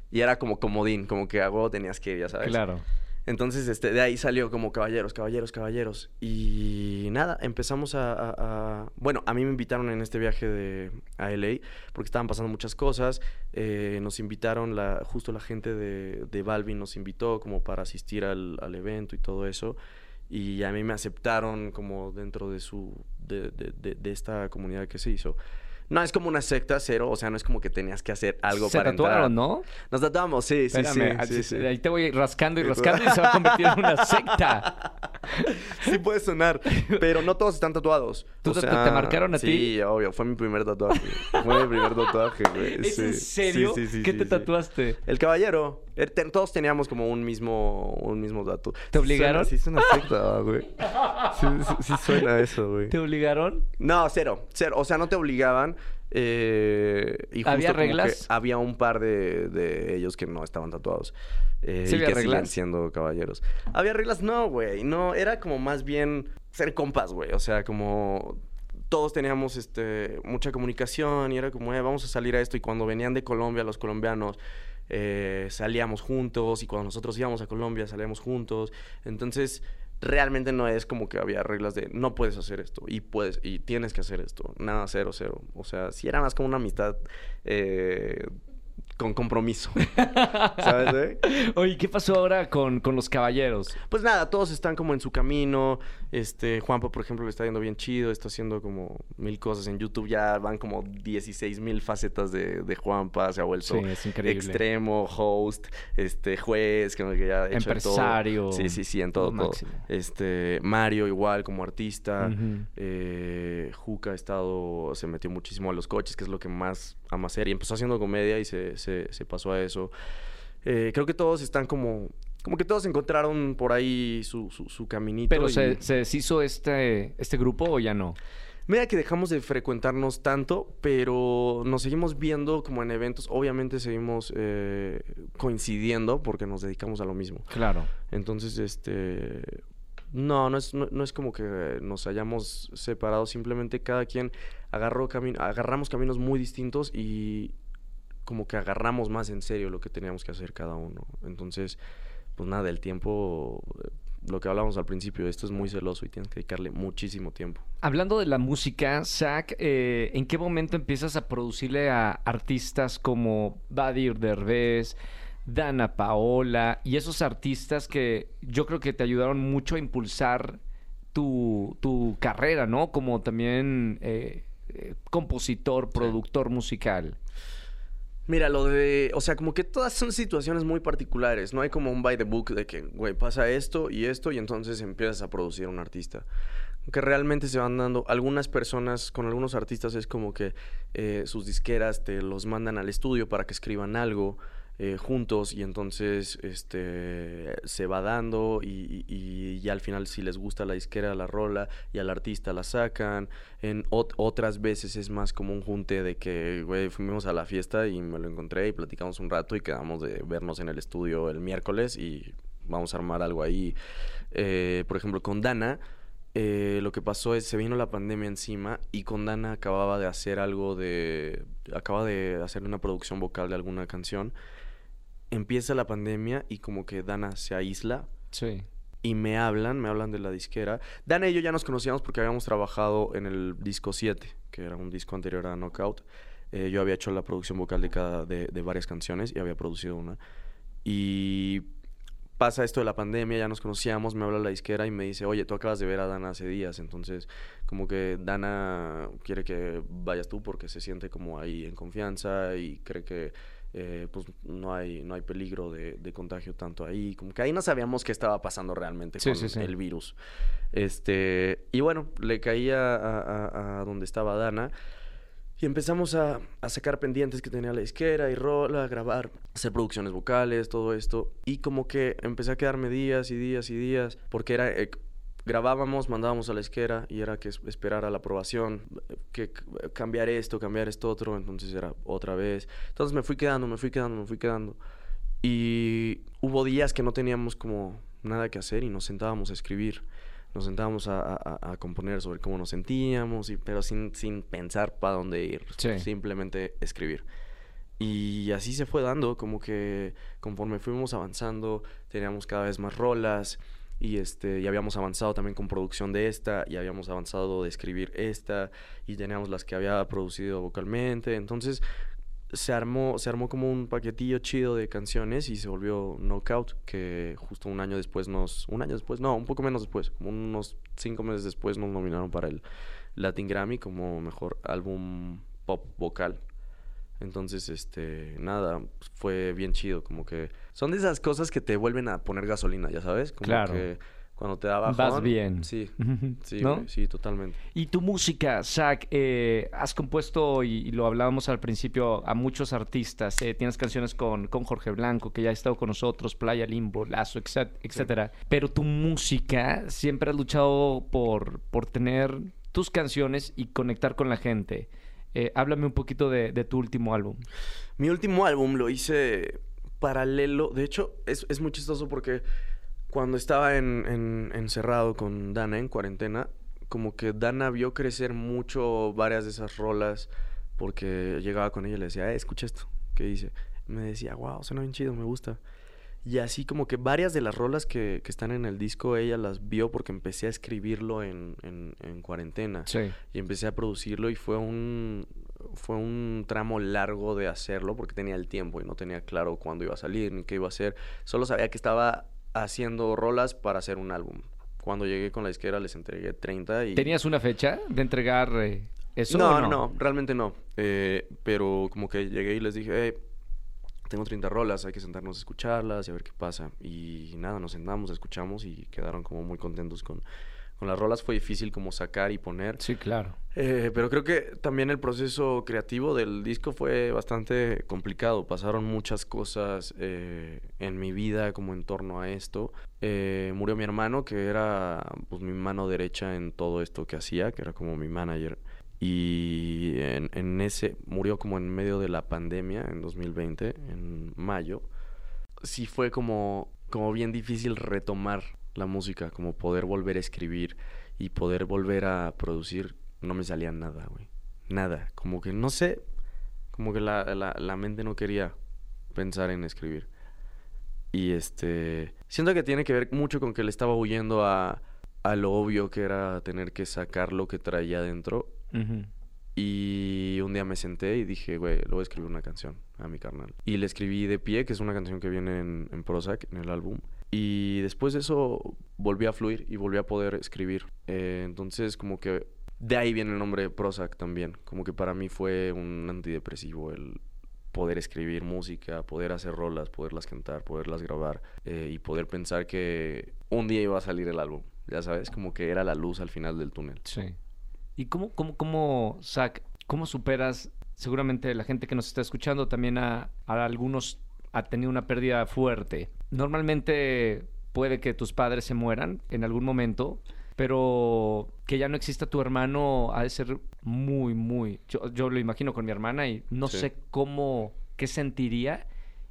[SPEAKER 2] Y era como comodín, como que a huevo tenías que ir, ya sabes.
[SPEAKER 1] Claro.
[SPEAKER 2] Entonces, este, de ahí salió como caballeros, caballeros, caballeros. Y nada, empezamos a, Bueno, a mí me invitaron en este viaje de, a LA porque estaban pasando muchas cosas. Eh, nos invitaron, la, justo la gente de, de Balvin nos invitó como para asistir al, al evento y todo eso. Y a mí me aceptaron como dentro de su... de- de- de esta comunidad que se hizo. No es como una secta cero, o sea, no es como que tenías que hacer algo
[SPEAKER 1] se
[SPEAKER 2] para
[SPEAKER 1] tatuaron,
[SPEAKER 2] entrar.
[SPEAKER 1] ¿no?
[SPEAKER 2] Nos tatuamos, sí, sí,
[SPEAKER 1] Espérame,
[SPEAKER 2] sí,
[SPEAKER 1] así-
[SPEAKER 2] sí, sí.
[SPEAKER 1] ahí te voy rascando y rascando y se va a convertir en una secta.
[SPEAKER 2] Sí puede sonar, pero no todos están tatuados.
[SPEAKER 1] ¿Tú te- te marcaron a ti?
[SPEAKER 2] Sí, obvio, fue mi primer tatuaje. fue mi primer tatuaje, güey.
[SPEAKER 1] ¿Es en serio? ¿Qué te tatuaste?
[SPEAKER 2] El caballero. Er, Todos teníamos como un mismo, un mismo tatu.
[SPEAKER 1] ¿Te obligaron?
[SPEAKER 2] Sí, suena, secta, güey. Sí, sí, sí suena eso, güey.
[SPEAKER 1] ¿Te obligaron?
[SPEAKER 2] No, cero, cero. O sea, no te obligaban. Eh, y justo
[SPEAKER 1] ¿Había reglas?
[SPEAKER 2] había un par de, de ellos que no estaban tatuados. eh,
[SPEAKER 1] ¿Sí
[SPEAKER 2] y
[SPEAKER 1] había
[SPEAKER 2] que siguen
[SPEAKER 1] reglas?
[SPEAKER 2] siendo caballeros. ¿Había reglas? No, güey. No, era como más bien ser compas, güey. O sea, como todos teníamos este, mucha comunicación y era como, eh, vamos a salir a esto. Y cuando venían de Colombia los colombianos, eh, salíamos juntos. Y cuando nosotros íbamos a Colombia, salíamos juntos. Entonces, realmente no es como que había reglas de no puedes hacer esto y puedes y tienes que hacer esto. Nada, cero, cero. O sea, sí era más como una amistad eh, con compromiso. ¿Sabes, güey?
[SPEAKER 1] Oye, ¿qué pasó ahora con, con los caballeros?
[SPEAKER 2] Pues nada, todos están como en su camino. Este, Juanpa, por ejemplo, le está yendo bien chido, está haciendo como mil cosas en YouTube. Ya van como 16 mil facetas de, de Juanpa, se ha vuelto
[SPEAKER 1] Sí, es
[SPEAKER 2] extremo, host, este, juez, que ya hecho en todo.
[SPEAKER 1] Empresario.
[SPEAKER 2] Sí, sí, sí, en todo, todo. Este, Mario igual como artista. Eh, Juca ha estado, se metió muchísimo a los coches, que es lo que más ama hacer. Y empezó haciendo comedia y se, se, se pasó a eso. Eh, creo que todos están como, como que todos encontraron por ahí su, su, su caminito.
[SPEAKER 1] ¿Pero
[SPEAKER 2] y-
[SPEAKER 1] se, se deshizo este, este grupo o ya no?
[SPEAKER 2] Mira que dejamos de frecuentarnos tanto, pero nos seguimos viendo como en eventos. Obviamente seguimos eh, coincidiendo porque nos dedicamos a lo mismo.
[SPEAKER 1] Claro.
[SPEAKER 2] Entonces, este... No, no es, no, no es como que nos hayamos separado, simplemente cada quien agarró agarramos caminos muy distintos y como que agarramos más en serio lo que teníamos que hacer cada uno. Entonces, pues nada, el tiempo lo que hablábamos al principio, esto es muy celoso y tienes que dedicarle muchísimo tiempo.
[SPEAKER 1] Hablando de la música, Zach, eh, ¿en qué momento empiezas a producirle a artistas como Badir Derbez, Dana Paola y esos artistas que yo creo que te ayudaron mucho a impulsar tu, tu carrera, ¿no? Como también eh, eh, compositor, productor musical.
[SPEAKER 2] Mira, lo de, o sea, como que todas son situaciones muy particulares, no hay como un by the book de que, güey, pasa esto y esto y entonces empiezas a producir un artista. Que realmente se van dando, algunas personas, con algunos artistas es como que eh, sus disqueras te los mandan al estudio para que escriban algo, eh, juntos y entonces este se va dando y, y, al final si les gusta la disquera la rola y al artista la sacan en otras veces es más como un junte de que güey fuimos a la fiesta y me lo encontré y platicamos un rato y quedamos de vernos en el estudio el miércoles y vamos a armar algo ahí. Eh, por ejemplo con Dana eh, lo que pasó es se vino la pandemia encima y con Dana acababa de hacer algo de acaba de hacer una producción vocal de alguna canción empieza la pandemia y como que Dana se aísla.
[SPEAKER 1] Sí.
[SPEAKER 2] Y me hablan, me hablan de la disquera. Dana y yo ya nos conocíamos porque habíamos trabajado en el disco 7, que era un disco anterior a Knockout. Eh, yo había hecho la producción vocal de, cada, de, de varias canciones y había producido una. Y pasa esto de la pandemia, ya nos conocíamos, me habla la disquera y me dice, oye, tú acabas de ver a Dana hace días, entonces como que Dana quiere que vayas tú porque se siente como ahí en confianza y cree que eh, pues no hay, no hay peligro de, contagio tanto ahí. Como que ahí no sabíamos qué estaba pasando realmente con el virus. Este, y bueno, le caía a, donde estaba Dana. Y empezamos a, sacar pendientes que tenía la disquera y rola, a grabar, hacer producciones vocales, todo esto. Y como que empecé a quedarme días y días y días, porque era, eh, grabábamos, mandábamos a la esquera y era que esperar a la aprobación, que cambiar esto, cambiar esto otro, entonces era otra vez. Entonces me fui quedando, me fui quedando, me fui quedando. Y hubo días que no teníamos como nada que hacer y nos sentábamos a escribir. Nos sentábamos a, componer sobre cómo nos sentíamos, y, pero sin, sin pensar para dónde ir. Simplemente escribir. Y así se fue dando, como que conforme fuimos avanzando, teníamos cada vez más rolas y este y habíamos avanzado también con producción de esta y habíamos avanzado de escribir esta y teníamos las que había producido vocalmente. Entonces se armó se armó como un paquetillo chido de canciones y se volvió Knockout que justo un año después nos un año después no un poco menos después unos cinco meses después nos nominaron para el Latin Grammy como mejor álbum pop vocal entonces, este, nada, fue bien chido, como que son de esas cosas que te vuelven a poner gasolina, ya sabes, como
[SPEAKER 1] claro.
[SPEAKER 2] que cuando te da bajón,
[SPEAKER 1] Vas bien.
[SPEAKER 2] Sí, sí, sí, totalmente.
[SPEAKER 1] Y tu música, Zach, eh, has compuesto, y, lo hablábamos al principio, a muchos artistas. Eh, tienes canciones con, con Jorge Blanco, que ya ha estado con nosotros, Playa Limbo, Lazo, etcétera. Pero tu música siempre has luchado por, por tener tus canciones y conectar con la gente. Eh, háblame un poquito de, tu último álbum.
[SPEAKER 2] Mi último álbum lo hice paralelo. De hecho, es, es muy chistoso porque cuando estaba en, encerrado con Dana en cuarentena, como que Dana vio crecer mucho varias de esas rolas porque llegaba con ella y le decía, eh, escucha esto, ¿qué dice? Me decía, wow, suena bien chido, me gusta. Y así como que varias de las rolas que, que, están en el disco, ella las vio porque empecé a escribirlo en, en, cuarentena.
[SPEAKER 1] Sí.
[SPEAKER 2] Y empecé a producirlo y fue un, fue un tramo largo de hacerlo porque tenía el tiempo y no tenía claro cuándo iba a salir ni qué iba a hacer. Solo sabía que estaba haciendo rolas para hacer un álbum. Cuando llegué con la disquera les entregué 30 y...
[SPEAKER 1] ¿Tenías una fecha de entregar eh, eso?
[SPEAKER 2] No,
[SPEAKER 1] no?
[SPEAKER 2] no, realmente no. Eh, pero como que llegué y les dije, tengo 30 rolas, hay que sentarnos a escucharlas y a ver qué pasa. Y nada, nos sentamos, escuchamos y quedaron como muy contentos con, con las rolas. Fue difícil como sacar y poner.
[SPEAKER 1] Sí, claro.
[SPEAKER 2] Eh, pero creo que también el proceso creativo del disco fue bastante complicado. Pasaron muchas cosas eh, en mi vida como en torno a esto. Eh, murió mi hermano, que era pues, mi mano derecha en todo esto que hacía, que era como mi manager. Y en, ese, murió como en medio de la pandemia en 2020, en mayo. Sí fue como, como bien difícil retomar la música, como poder volver a escribir y poder volver a producir. No me salía nada, güey. Nada. Como que no sé, como que la, la, mente no quería pensar en escribir. Y este, siento que tiene que ver mucho con que le estaba huyendo a, a lo obvio que era tener que sacar lo que traía adentro. Y un día me senté y dije, güey, le voy a escribir una canción a mi carnal. Y le escribí De Pie, que es una canción que viene en, en Prozac, en el álbum. Y después de eso volví a fluir y volví a poder escribir. Eh, entonces, como que de ahí viene el nombre de Prozac también. Como que para mí fue un antidepresivo el poder escribir música, poder hacer rolas, poderlas cantar, poderlas grabar eh, y poder pensar que un día iba a salir el álbum. Ya sabes, como que era la luz al final del túnel.
[SPEAKER 1] Sí. ¿Y cómo, cómo, cómo, Zach, cómo superas? Seguramente la gente que nos está escuchando también a, a algunos ha tenido una pérdida fuerte. Normalmente puede que tus padres se mueran en algún momento, pero que ya no exista tu hermano ha de ser muy, muy... Yo, yo lo imagino con mi hermana y no
[SPEAKER 2] Sí.
[SPEAKER 1] sé cómo, qué sentiría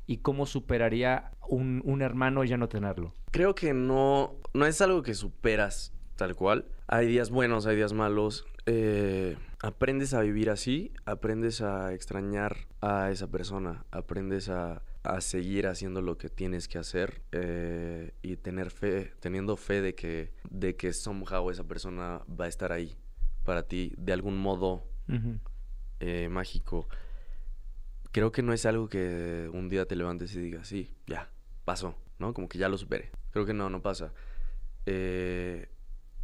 [SPEAKER 1] y cómo superaría un, un hermano ya no tenerlo.
[SPEAKER 2] Creo que no, no es algo que superas tal cual. Hay días buenos, hay días malos. Eh, aprendes a vivir así, aprendes a extrañar a esa persona, aprendes a, a seguir haciendo lo que tienes que hacer eh, y tener fe, teniendo fe de que, de que somehow esa persona va a estar ahí para ti de algún modo eh, mágico. Creo que no es algo que un día te levantes y digas, sí, ya, pasó, ¿no? Como que ya lo superé. Creo que no, no pasa. Eh,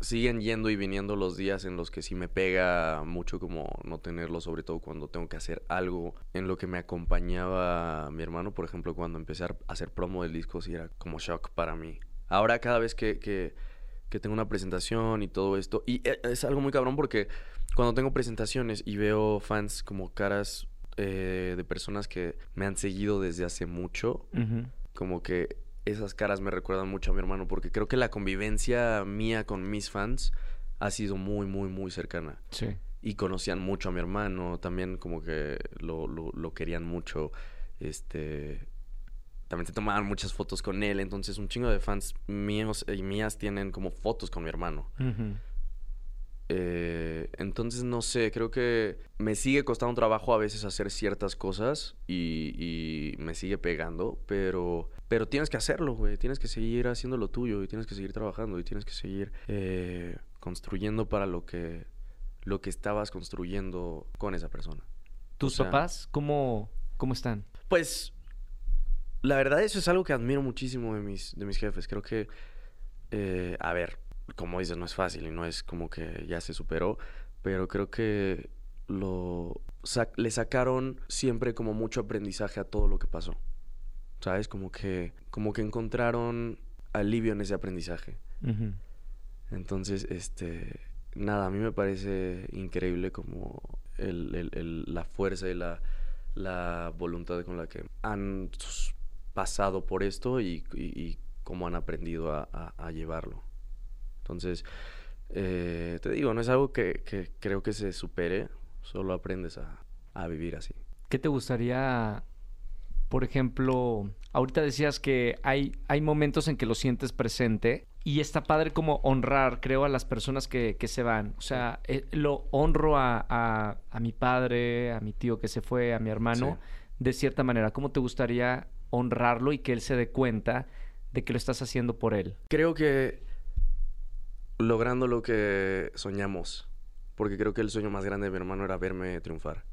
[SPEAKER 2] siguen yendo y viniendo los días en los que sí me pega mucho como no tenerlo, sobre todo cuando tengo que hacer algo en lo que me acompañaba mi hermano, por ejemplo, cuando empecé a hacer promo del disco, sí era como shock para mí. Ahora cada vez que, que, que tengo una presentación y todo esto, y e- es algo muy cabrón porque cuando tengo presentaciones y veo fans como caras eh, de personas que me han seguido desde hace mucho, como que esas caras me recuerdan mucho a mi hermano porque creo que la convivencia mía con mis fans ha sido muy, muy, muy cercana.
[SPEAKER 1] Sí.
[SPEAKER 2] Y conocían mucho a mi hermano, también como que lo, lo, lo querían mucho. Este. También se tomaban muchas fotos con él. Entonces, un chingo de fans míos y mías tienen como fotos con mi hermano. Eh, entonces, no sé, creo que me sigue costando trabajo a veces hacer ciertas cosas y, y me sigue pegando, pero, pero tienes que hacerlo, güey. Tienes que seguir haciendo lo tuyo y tienes que seguir trabajando y tienes que seguir eh, construyendo para lo que, lo que estabas construyendo con esa persona.
[SPEAKER 1] ¿Tus
[SPEAKER 2] sea-
[SPEAKER 1] papás cómo, cómo están?
[SPEAKER 2] Pues, la verdad, eso es algo que admiro muchísimo de mis, de mis jefes. Creo que, eh, a ver, como dices, no es fácil y no es como que ya se superó, pero creo que lo sa- le sacaron siempre como mucho aprendizaje a todo lo que pasó. ¿Sabes? Como que, como que encontraron alivio en ese aprendizaje. Entonces, este, nada, a mí me parece increíble como el, el- el- la fuerza y la, la voluntad con la que han pasado por esto y, y- y cómo han aprendido a, a- a llevarlo. Entonces, eh, te digo, no es algo que, que creo que se supere, solo aprendes a, a vivir así.
[SPEAKER 1] ¿Qué te gustaría, por ejemplo, ahorita decías que hay, hay momentos en que lo sientes presente y está padre como honrar, creo, a las personas que, que se van. O sea, eh, lo honro a, a- a mi padre, a mi tío que se fue, a mi hermano, de cierta manera. ¿Cómo te gustaría honrarlo y que él se dé cuenta de que lo estás haciendo por él?
[SPEAKER 2] Creo que logrando lo que soñamos, porque creo que el sueño más grande de mi hermano era verme triunfar.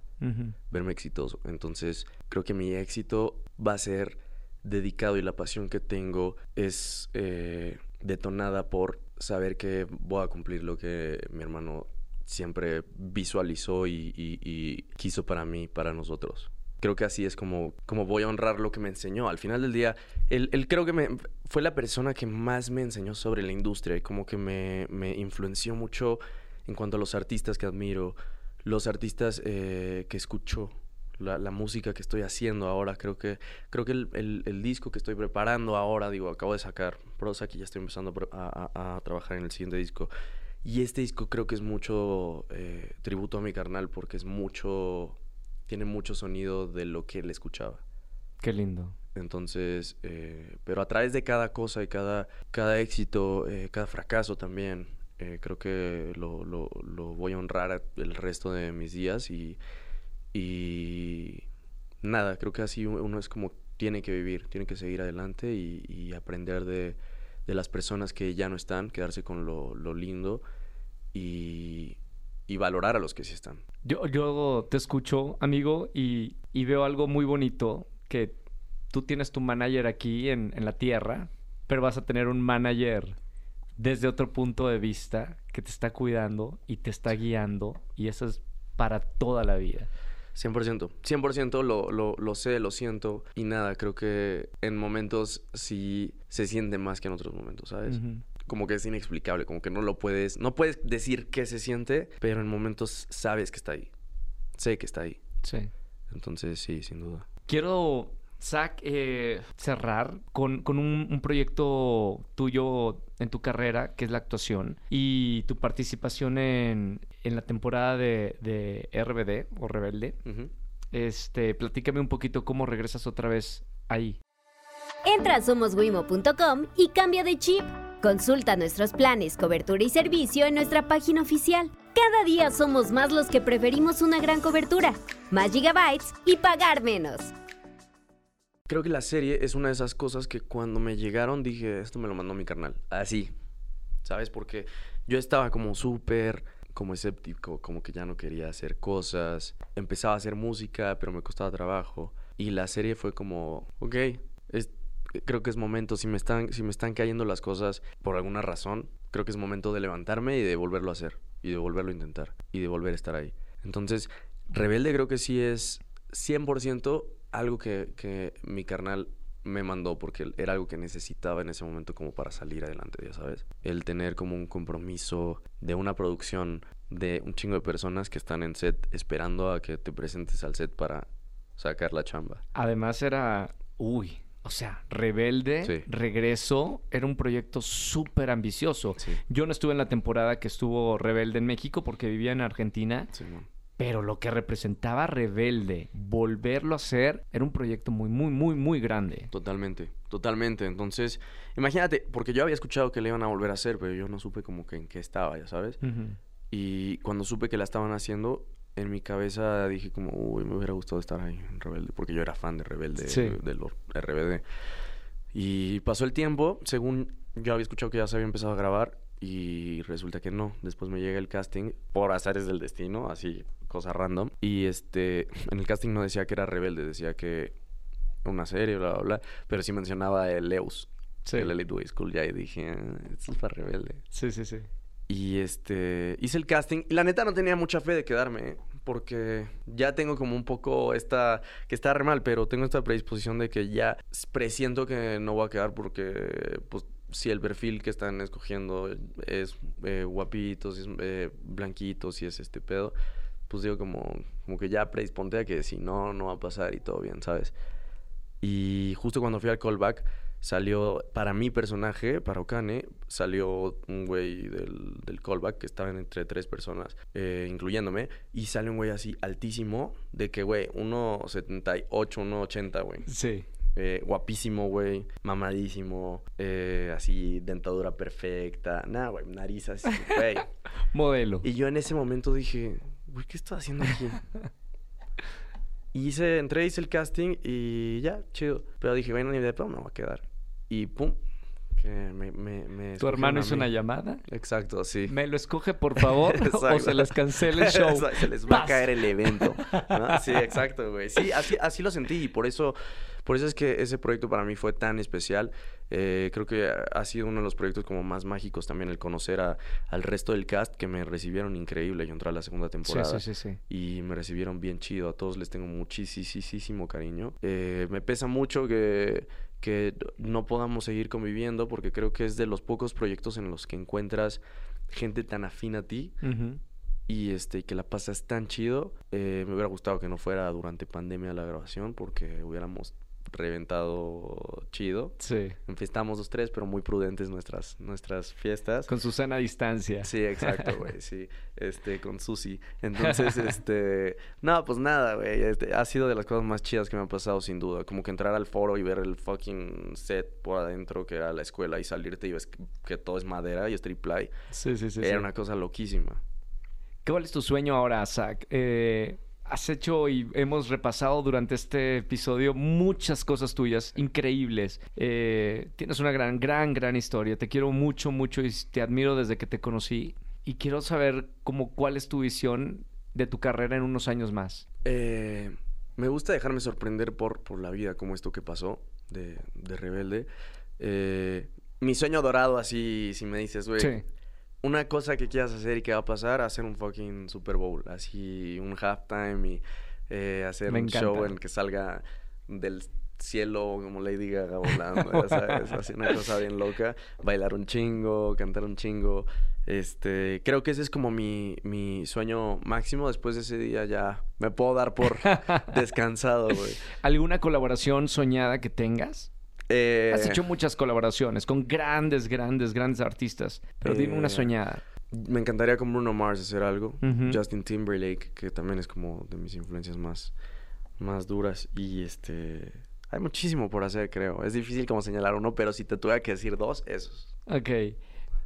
[SPEAKER 2] Verme exitoso. Entonces, creo que mi éxito va a ser dedicado y la pasión que tengo es eh, detonada por saber que voy a cumplir lo que mi hermano siempre visualizó y, y- y quiso para mí, para nosotros. Creo que así es como, como voy a honrar lo que me enseñó. Al final del día, él, creo que me, fue la persona que más me enseñó sobre la industria y como que me, me influenció mucho en cuanto a los artistas que admiro, los artistas eh, que escucho, la, música que estoy haciendo ahora. Creo que, creo que el, el- disco que estoy preparando ahora, digo, acabo de sacar Prozac y ya estoy empezando a- a trabajar en el siguiente disco. Y este disco creo que es mucho eh, tributo a mi carnal porque es mucho, tiene mucho sonido de lo que él escuchaba.
[SPEAKER 1] Qué lindo.
[SPEAKER 2] Entonces, eh, pero a través de cada cosa y cada, cada éxito, eh, cada fracaso también, eh, creo que lo, lo- lo voy a honrar el resto de mis días y, y nada, creo que así uno es como tiene que vivir, tiene que seguir adelante y, y aprender de, de las personas que ya no están, quedarse con lo, lo lindo y, y valorar a los que sí están.
[SPEAKER 1] Yo, yo te escucho, amigo, y, y veo algo muy bonito, que tú tienes tu manager aquí en, en la tierra, pero vas a tener un manager desde otro punto de vista que te está cuidando y te está guiando, y eso es para toda la vida.
[SPEAKER 2] 100%, 100% lo, lo, lo sé, lo siento y nada, creo que en momentos sí se siente más que en otros momentos, ¿sabes? Como que es inexplicable, como que no lo puedes, no puedes decir qué se siente, pero en momentos sabes que está ahí, sé que está ahí,
[SPEAKER 1] Sí.
[SPEAKER 2] entonces sí, sin duda.
[SPEAKER 1] Quiero, Zach, eh, cerrar con, con un, un proyecto tuyo en tu carrera, que es la actuación, y tu participación en, en la temporada de, de RBD o Rebelde. Este, platícame un poquito cómo regresas otra vez ahí.
[SPEAKER 4] Entra a somoswimo.com y cambia de chip. Consulta nuestros planes, cobertura y servicio en nuestra página oficial. Cada día somos más los que preferimos una gran cobertura, más gigabytes y pagar menos.
[SPEAKER 2] Creo que la serie es una de esas cosas que cuando me llegaron dije, esto me lo mandó mi carnal. Así, ¿sabes? Porque yo estaba como súper, como escéptico, como que ya no quería hacer cosas. Empezaba a hacer música, pero me costaba trabajo. Y la serie fue como, ok, creo que es momento, si me, están, si me están cayendo las cosas por alguna razón, creo que es momento de levantarme y de volverlo a hacer. Y de volverlo a intentar. Y de volver a estar ahí. Entonces, Rebelde creo que sí es 100% algo que, que mi carnal me mandó porque era algo que necesitaba en ese momento como para salir adelante, ya sabes. El tener como un compromiso de una producción de un chingo de personas que están en set esperando a que te presentes al set para sacar la chamba.
[SPEAKER 1] Además era, uy, o sea, Rebelde,
[SPEAKER 2] Sí.
[SPEAKER 1] Regreso, era un proyecto súper ambicioso.
[SPEAKER 2] Sí.
[SPEAKER 1] Yo no estuve en la temporada que estuvo Rebelde en México porque vivía en Argentina,
[SPEAKER 2] Simón.
[SPEAKER 1] pero lo que representaba Rebelde, volverlo a hacer, era un proyecto muy, muy, muy, muy grande.
[SPEAKER 2] Totalmente, totalmente. Entonces, imagínate, porque yo había escuchado que le iban a volver a hacer, pero yo no supe como que en qué estaba, ya sabes. Y cuando supe que la estaban haciendo, en mi cabeza dije como, uy, me hubiera gustado estar ahí en Rebelde, porque yo era fan de Rebelde,
[SPEAKER 1] Sí.
[SPEAKER 2] de los RBD. Y pasó el tiempo, según yo había escuchado que ya se había empezado a grabar, y resulta que no. Después me llega el casting, por azares del destino, así, cosa random. Y este, en el casting no decía que era Rebelde, decía que una serie, bla, bla, bla, pero sí mencionaba el Leus,
[SPEAKER 1] Sí.
[SPEAKER 2] el Elite Way School, ya y dije, "Ah, esto es para Rebelde.
[SPEAKER 1] sí, sí, sí.
[SPEAKER 2] Y este, hice el casting. Y la neta no tenía mucha fe de quedarme, ¿eh? porque ya tengo como un poco esta, que está re mal, pero tengo esta predisposición de que ya presiento que no voy a quedar porque, pues, si el perfil que están escogiendo es eh, guapito, si es eh, blanquito, si es este pedo, pues digo como, como que ya predisponte a que si no, no va a pasar y todo bien, ¿sabes? Y justo cuando fui al callback, salió, para mi personaje, para Okane, salió un güey del, del callback que estaban entre tres personas, eh, incluyéndome, y sale un güey así altísimo, de que, güey, 1,78, 1,80, güey.
[SPEAKER 1] Sí.
[SPEAKER 2] Eh, guapísimo, güey, mamadísimo, eh, así, dentadura perfecta, nada, güey, nariz así, güey.
[SPEAKER 1] Modelo.
[SPEAKER 2] Y yo en ese momento dije, güey, ¿qué estoy haciendo aquí? y hice, entré, hice el casting y ya, chido. Pero dije, bueno, ni de pedo me voy a quedar. Y pum, que me, me, me
[SPEAKER 1] ¿Tu hermano hizo una llamada?
[SPEAKER 2] Exacto, sí.
[SPEAKER 1] ¿Me lo escoge, por favor? o se les cancela el show.
[SPEAKER 2] Exacto, se les va a caer el evento. ¿no? Sí, exacto, güey. Sí, así, así lo sentí y por eso, por eso es que ese proyecto para mí fue tan especial. Eh, creo que ha sido uno de los proyectos como más mágicos también el conocer a- al resto del cast que me recibieron increíble. Yo entré a la segunda temporada
[SPEAKER 1] sí, sí, sí.
[SPEAKER 2] y me recibieron bien chido. A todos les tengo muchísimo cariño. Eh, me pesa mucho que, que no podamos seguir conviviendo porque creo que es de los pocos proyectos en los que encuentras gente tan afín a ti y este que la pasas tan chido. Eh, me hubiera gustado que no fuera durante pandemia la grabación porque hubiéramos reventado chido.
[SPEAKER 1] Sí.
[SPEAKER 2] Enfiestamos los tres, pero muy prudentes nuestras, nuestras fiestas.
[SPEAKER 1] Con Susana a distancia.
[SPEAKER 2] Sí, exacto, güey, sí. Este, con Susi. Entonces, este... No, pues nada, güey. Este, ha sido de las cosas más chidas que me han pasado, sin duda. Como que entrar al foro y ver el fucking set por adentro, que era la escuela, y salirte y ves que, todo es madera y es triple
[SPEAKER 1] Sí, sí, sí.
[SPEAKER 2] Era
[SPEAKER 1] sí.
[SPEAKER 2] una cosa loquísima.
[SPEAKER 1] ¿Cuál es tu sueño ahora, Zach? Eh, has hecho y hemos repasado durante este episodio muchas cosas tuyas increíbles. Eh, tienes una gran, gran, gran historia. Te quiero mucho, mucho y te admiro desde que te conocí. Y quiero saber cómo, cuál es tu visión de tu carrera en unos años más.
[SPEAKER 2] Eh, me gusta dejarme sorprender por, por la vida, como esto que pasó de, de rebelde. Eh, mi sueño dorado, así, si me dices, güey,
[SPEAKER 1] Sí.
[SPEAKER 2] Una cosa que quieras hacer y que va a pasar, hacer un fucking Super Bowl, así un halftime y eh, hacer
[SPEAKER 1] Me
[SPEAKER 2] un
[SPEAKER 1] encanta.
[SPEAKER 2] show en que salga del cielo como Lady Gaga volando, ¿sabes? Así una cosa bien loca, bailar un chingo, cantar un chingo. Este, creo que ese es como mi, mi sueño máximo. Después de ese día ya me puedo dar por descansado, güey.
[SPEAKER 1] ¿Alguna colaboración soñada que tengas?
[SPEAKER 2] Eh,
[SPEAKER 1] Has hecho muchas colaboraciones con grandes, grandes, grandes artistas. Pero dime una
[SPEAKER 2] Eh,
[SPEAKER 1] soñada.
[SPEAKER 2] Me encantaría con Bruno Mars hacer algo. Justin Timberlake, que también es como de mis influencias más, más duras. Y este. Hay muchísimo por hacer, creo. Es difícil como señalar uno, pero si te tuviera que decir dos, esos.
[SPEAKER 1] Ok.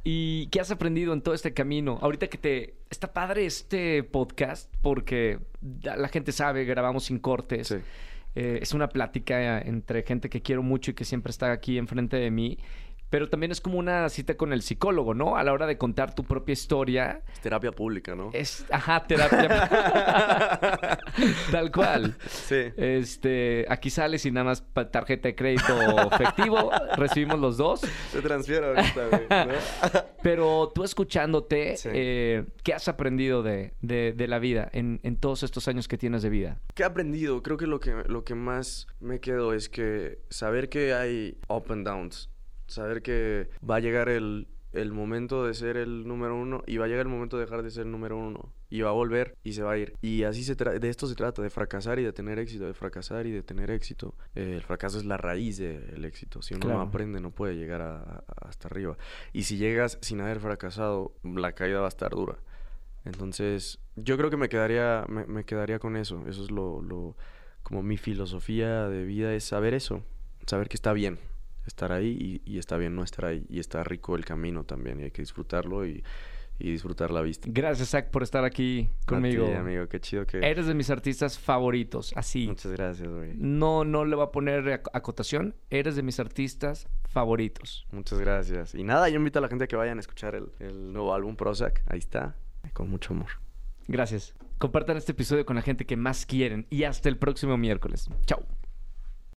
[SPEAKER 1] ¿Y qué has aprendido en todo este camino? Ahorita que te... Está padre este podcast porque la gente sabe, grabamos sin cortes.
[SPEAKER 2] Sí.
[SPEAKER 1] Eh, es una plática entre gente que quiero mucho y que siempre está aquí enfrente de mí. Pero también es como una cita con el psicólogo, ¿no? A la hora de contar tu propia historia.
[SPEAKER 2] Es terapia pública, ¿no?
[SPEAKER 1] Es, ajá, terapia. Tal cual.
[SPEAKER 2] Sí.
[SPEAKER 1] Este, aquí sales y nada más tarjeta de crédito efectivo, recibimos los dos.
[SPEAKER 2] Te transfiero ahorita, güey. ¿no?
[SPEAKER 1] Pero tú escuchándote,
[SPEAKER 2] Sí.
[SPEAKER 1] eh, ¿qué has aprendido de, de- de la vida en, en todos estos años que tienes de vida?
[SPEAKER 2] ¿Qué he aprendido? Creo que lo que, lo que más me quedo es que saber que hay up and downs. Saber que va a llegar el, el momento de ser el número uno y va a llegar el momento de dejar de ser el número uno. Y va a volver y se va a ir. Y así se tra- de esto se trata, de fracasar y de tener éxito, de fracasar y de tener éxito. Eh, el fracaso es la raíz del éxito. Si uno
[SPEAKER 1] Claro.
[SPEAKER 2] no aprende, no puede llegar a- a- hasta arriba. Y si llegas sin haber fracasado, la caída va a estar dura. Entonces, yo creo que me quedaría, me, me quedaría con eso. Eso es lo, lo, como mi filosofía de vida es saber eso, saber que está bien estar ahí y, y está bien no estar ahí. Y está rico el camino también y hay que disfrutarlo y, y disfrutar la vista.
[SPEAKER 1] Gracias, Zach, por estar aquí conmigo.
[SPEAKER 2] amigo, qué chido que...
[SPEAKER 1] Eres de mis artistas favoritos, así.
[SPEAKER 2] Muchas gracias, güey.
[SPEAKER 1] No, no le voy a poner ac- acotación. Eres de mis artistas favoritos.
[SPEAKER 2] Muchas gracias. Y nada, yo invito a la gente a que vayan a escuchar el, el nuevo álbum Prozac. Ahí está, con mucho amor.
[SPEAKER 1] Gracias. Compartan este episodio con la gente que más quieren y hasta el próximo miércoles. Chao.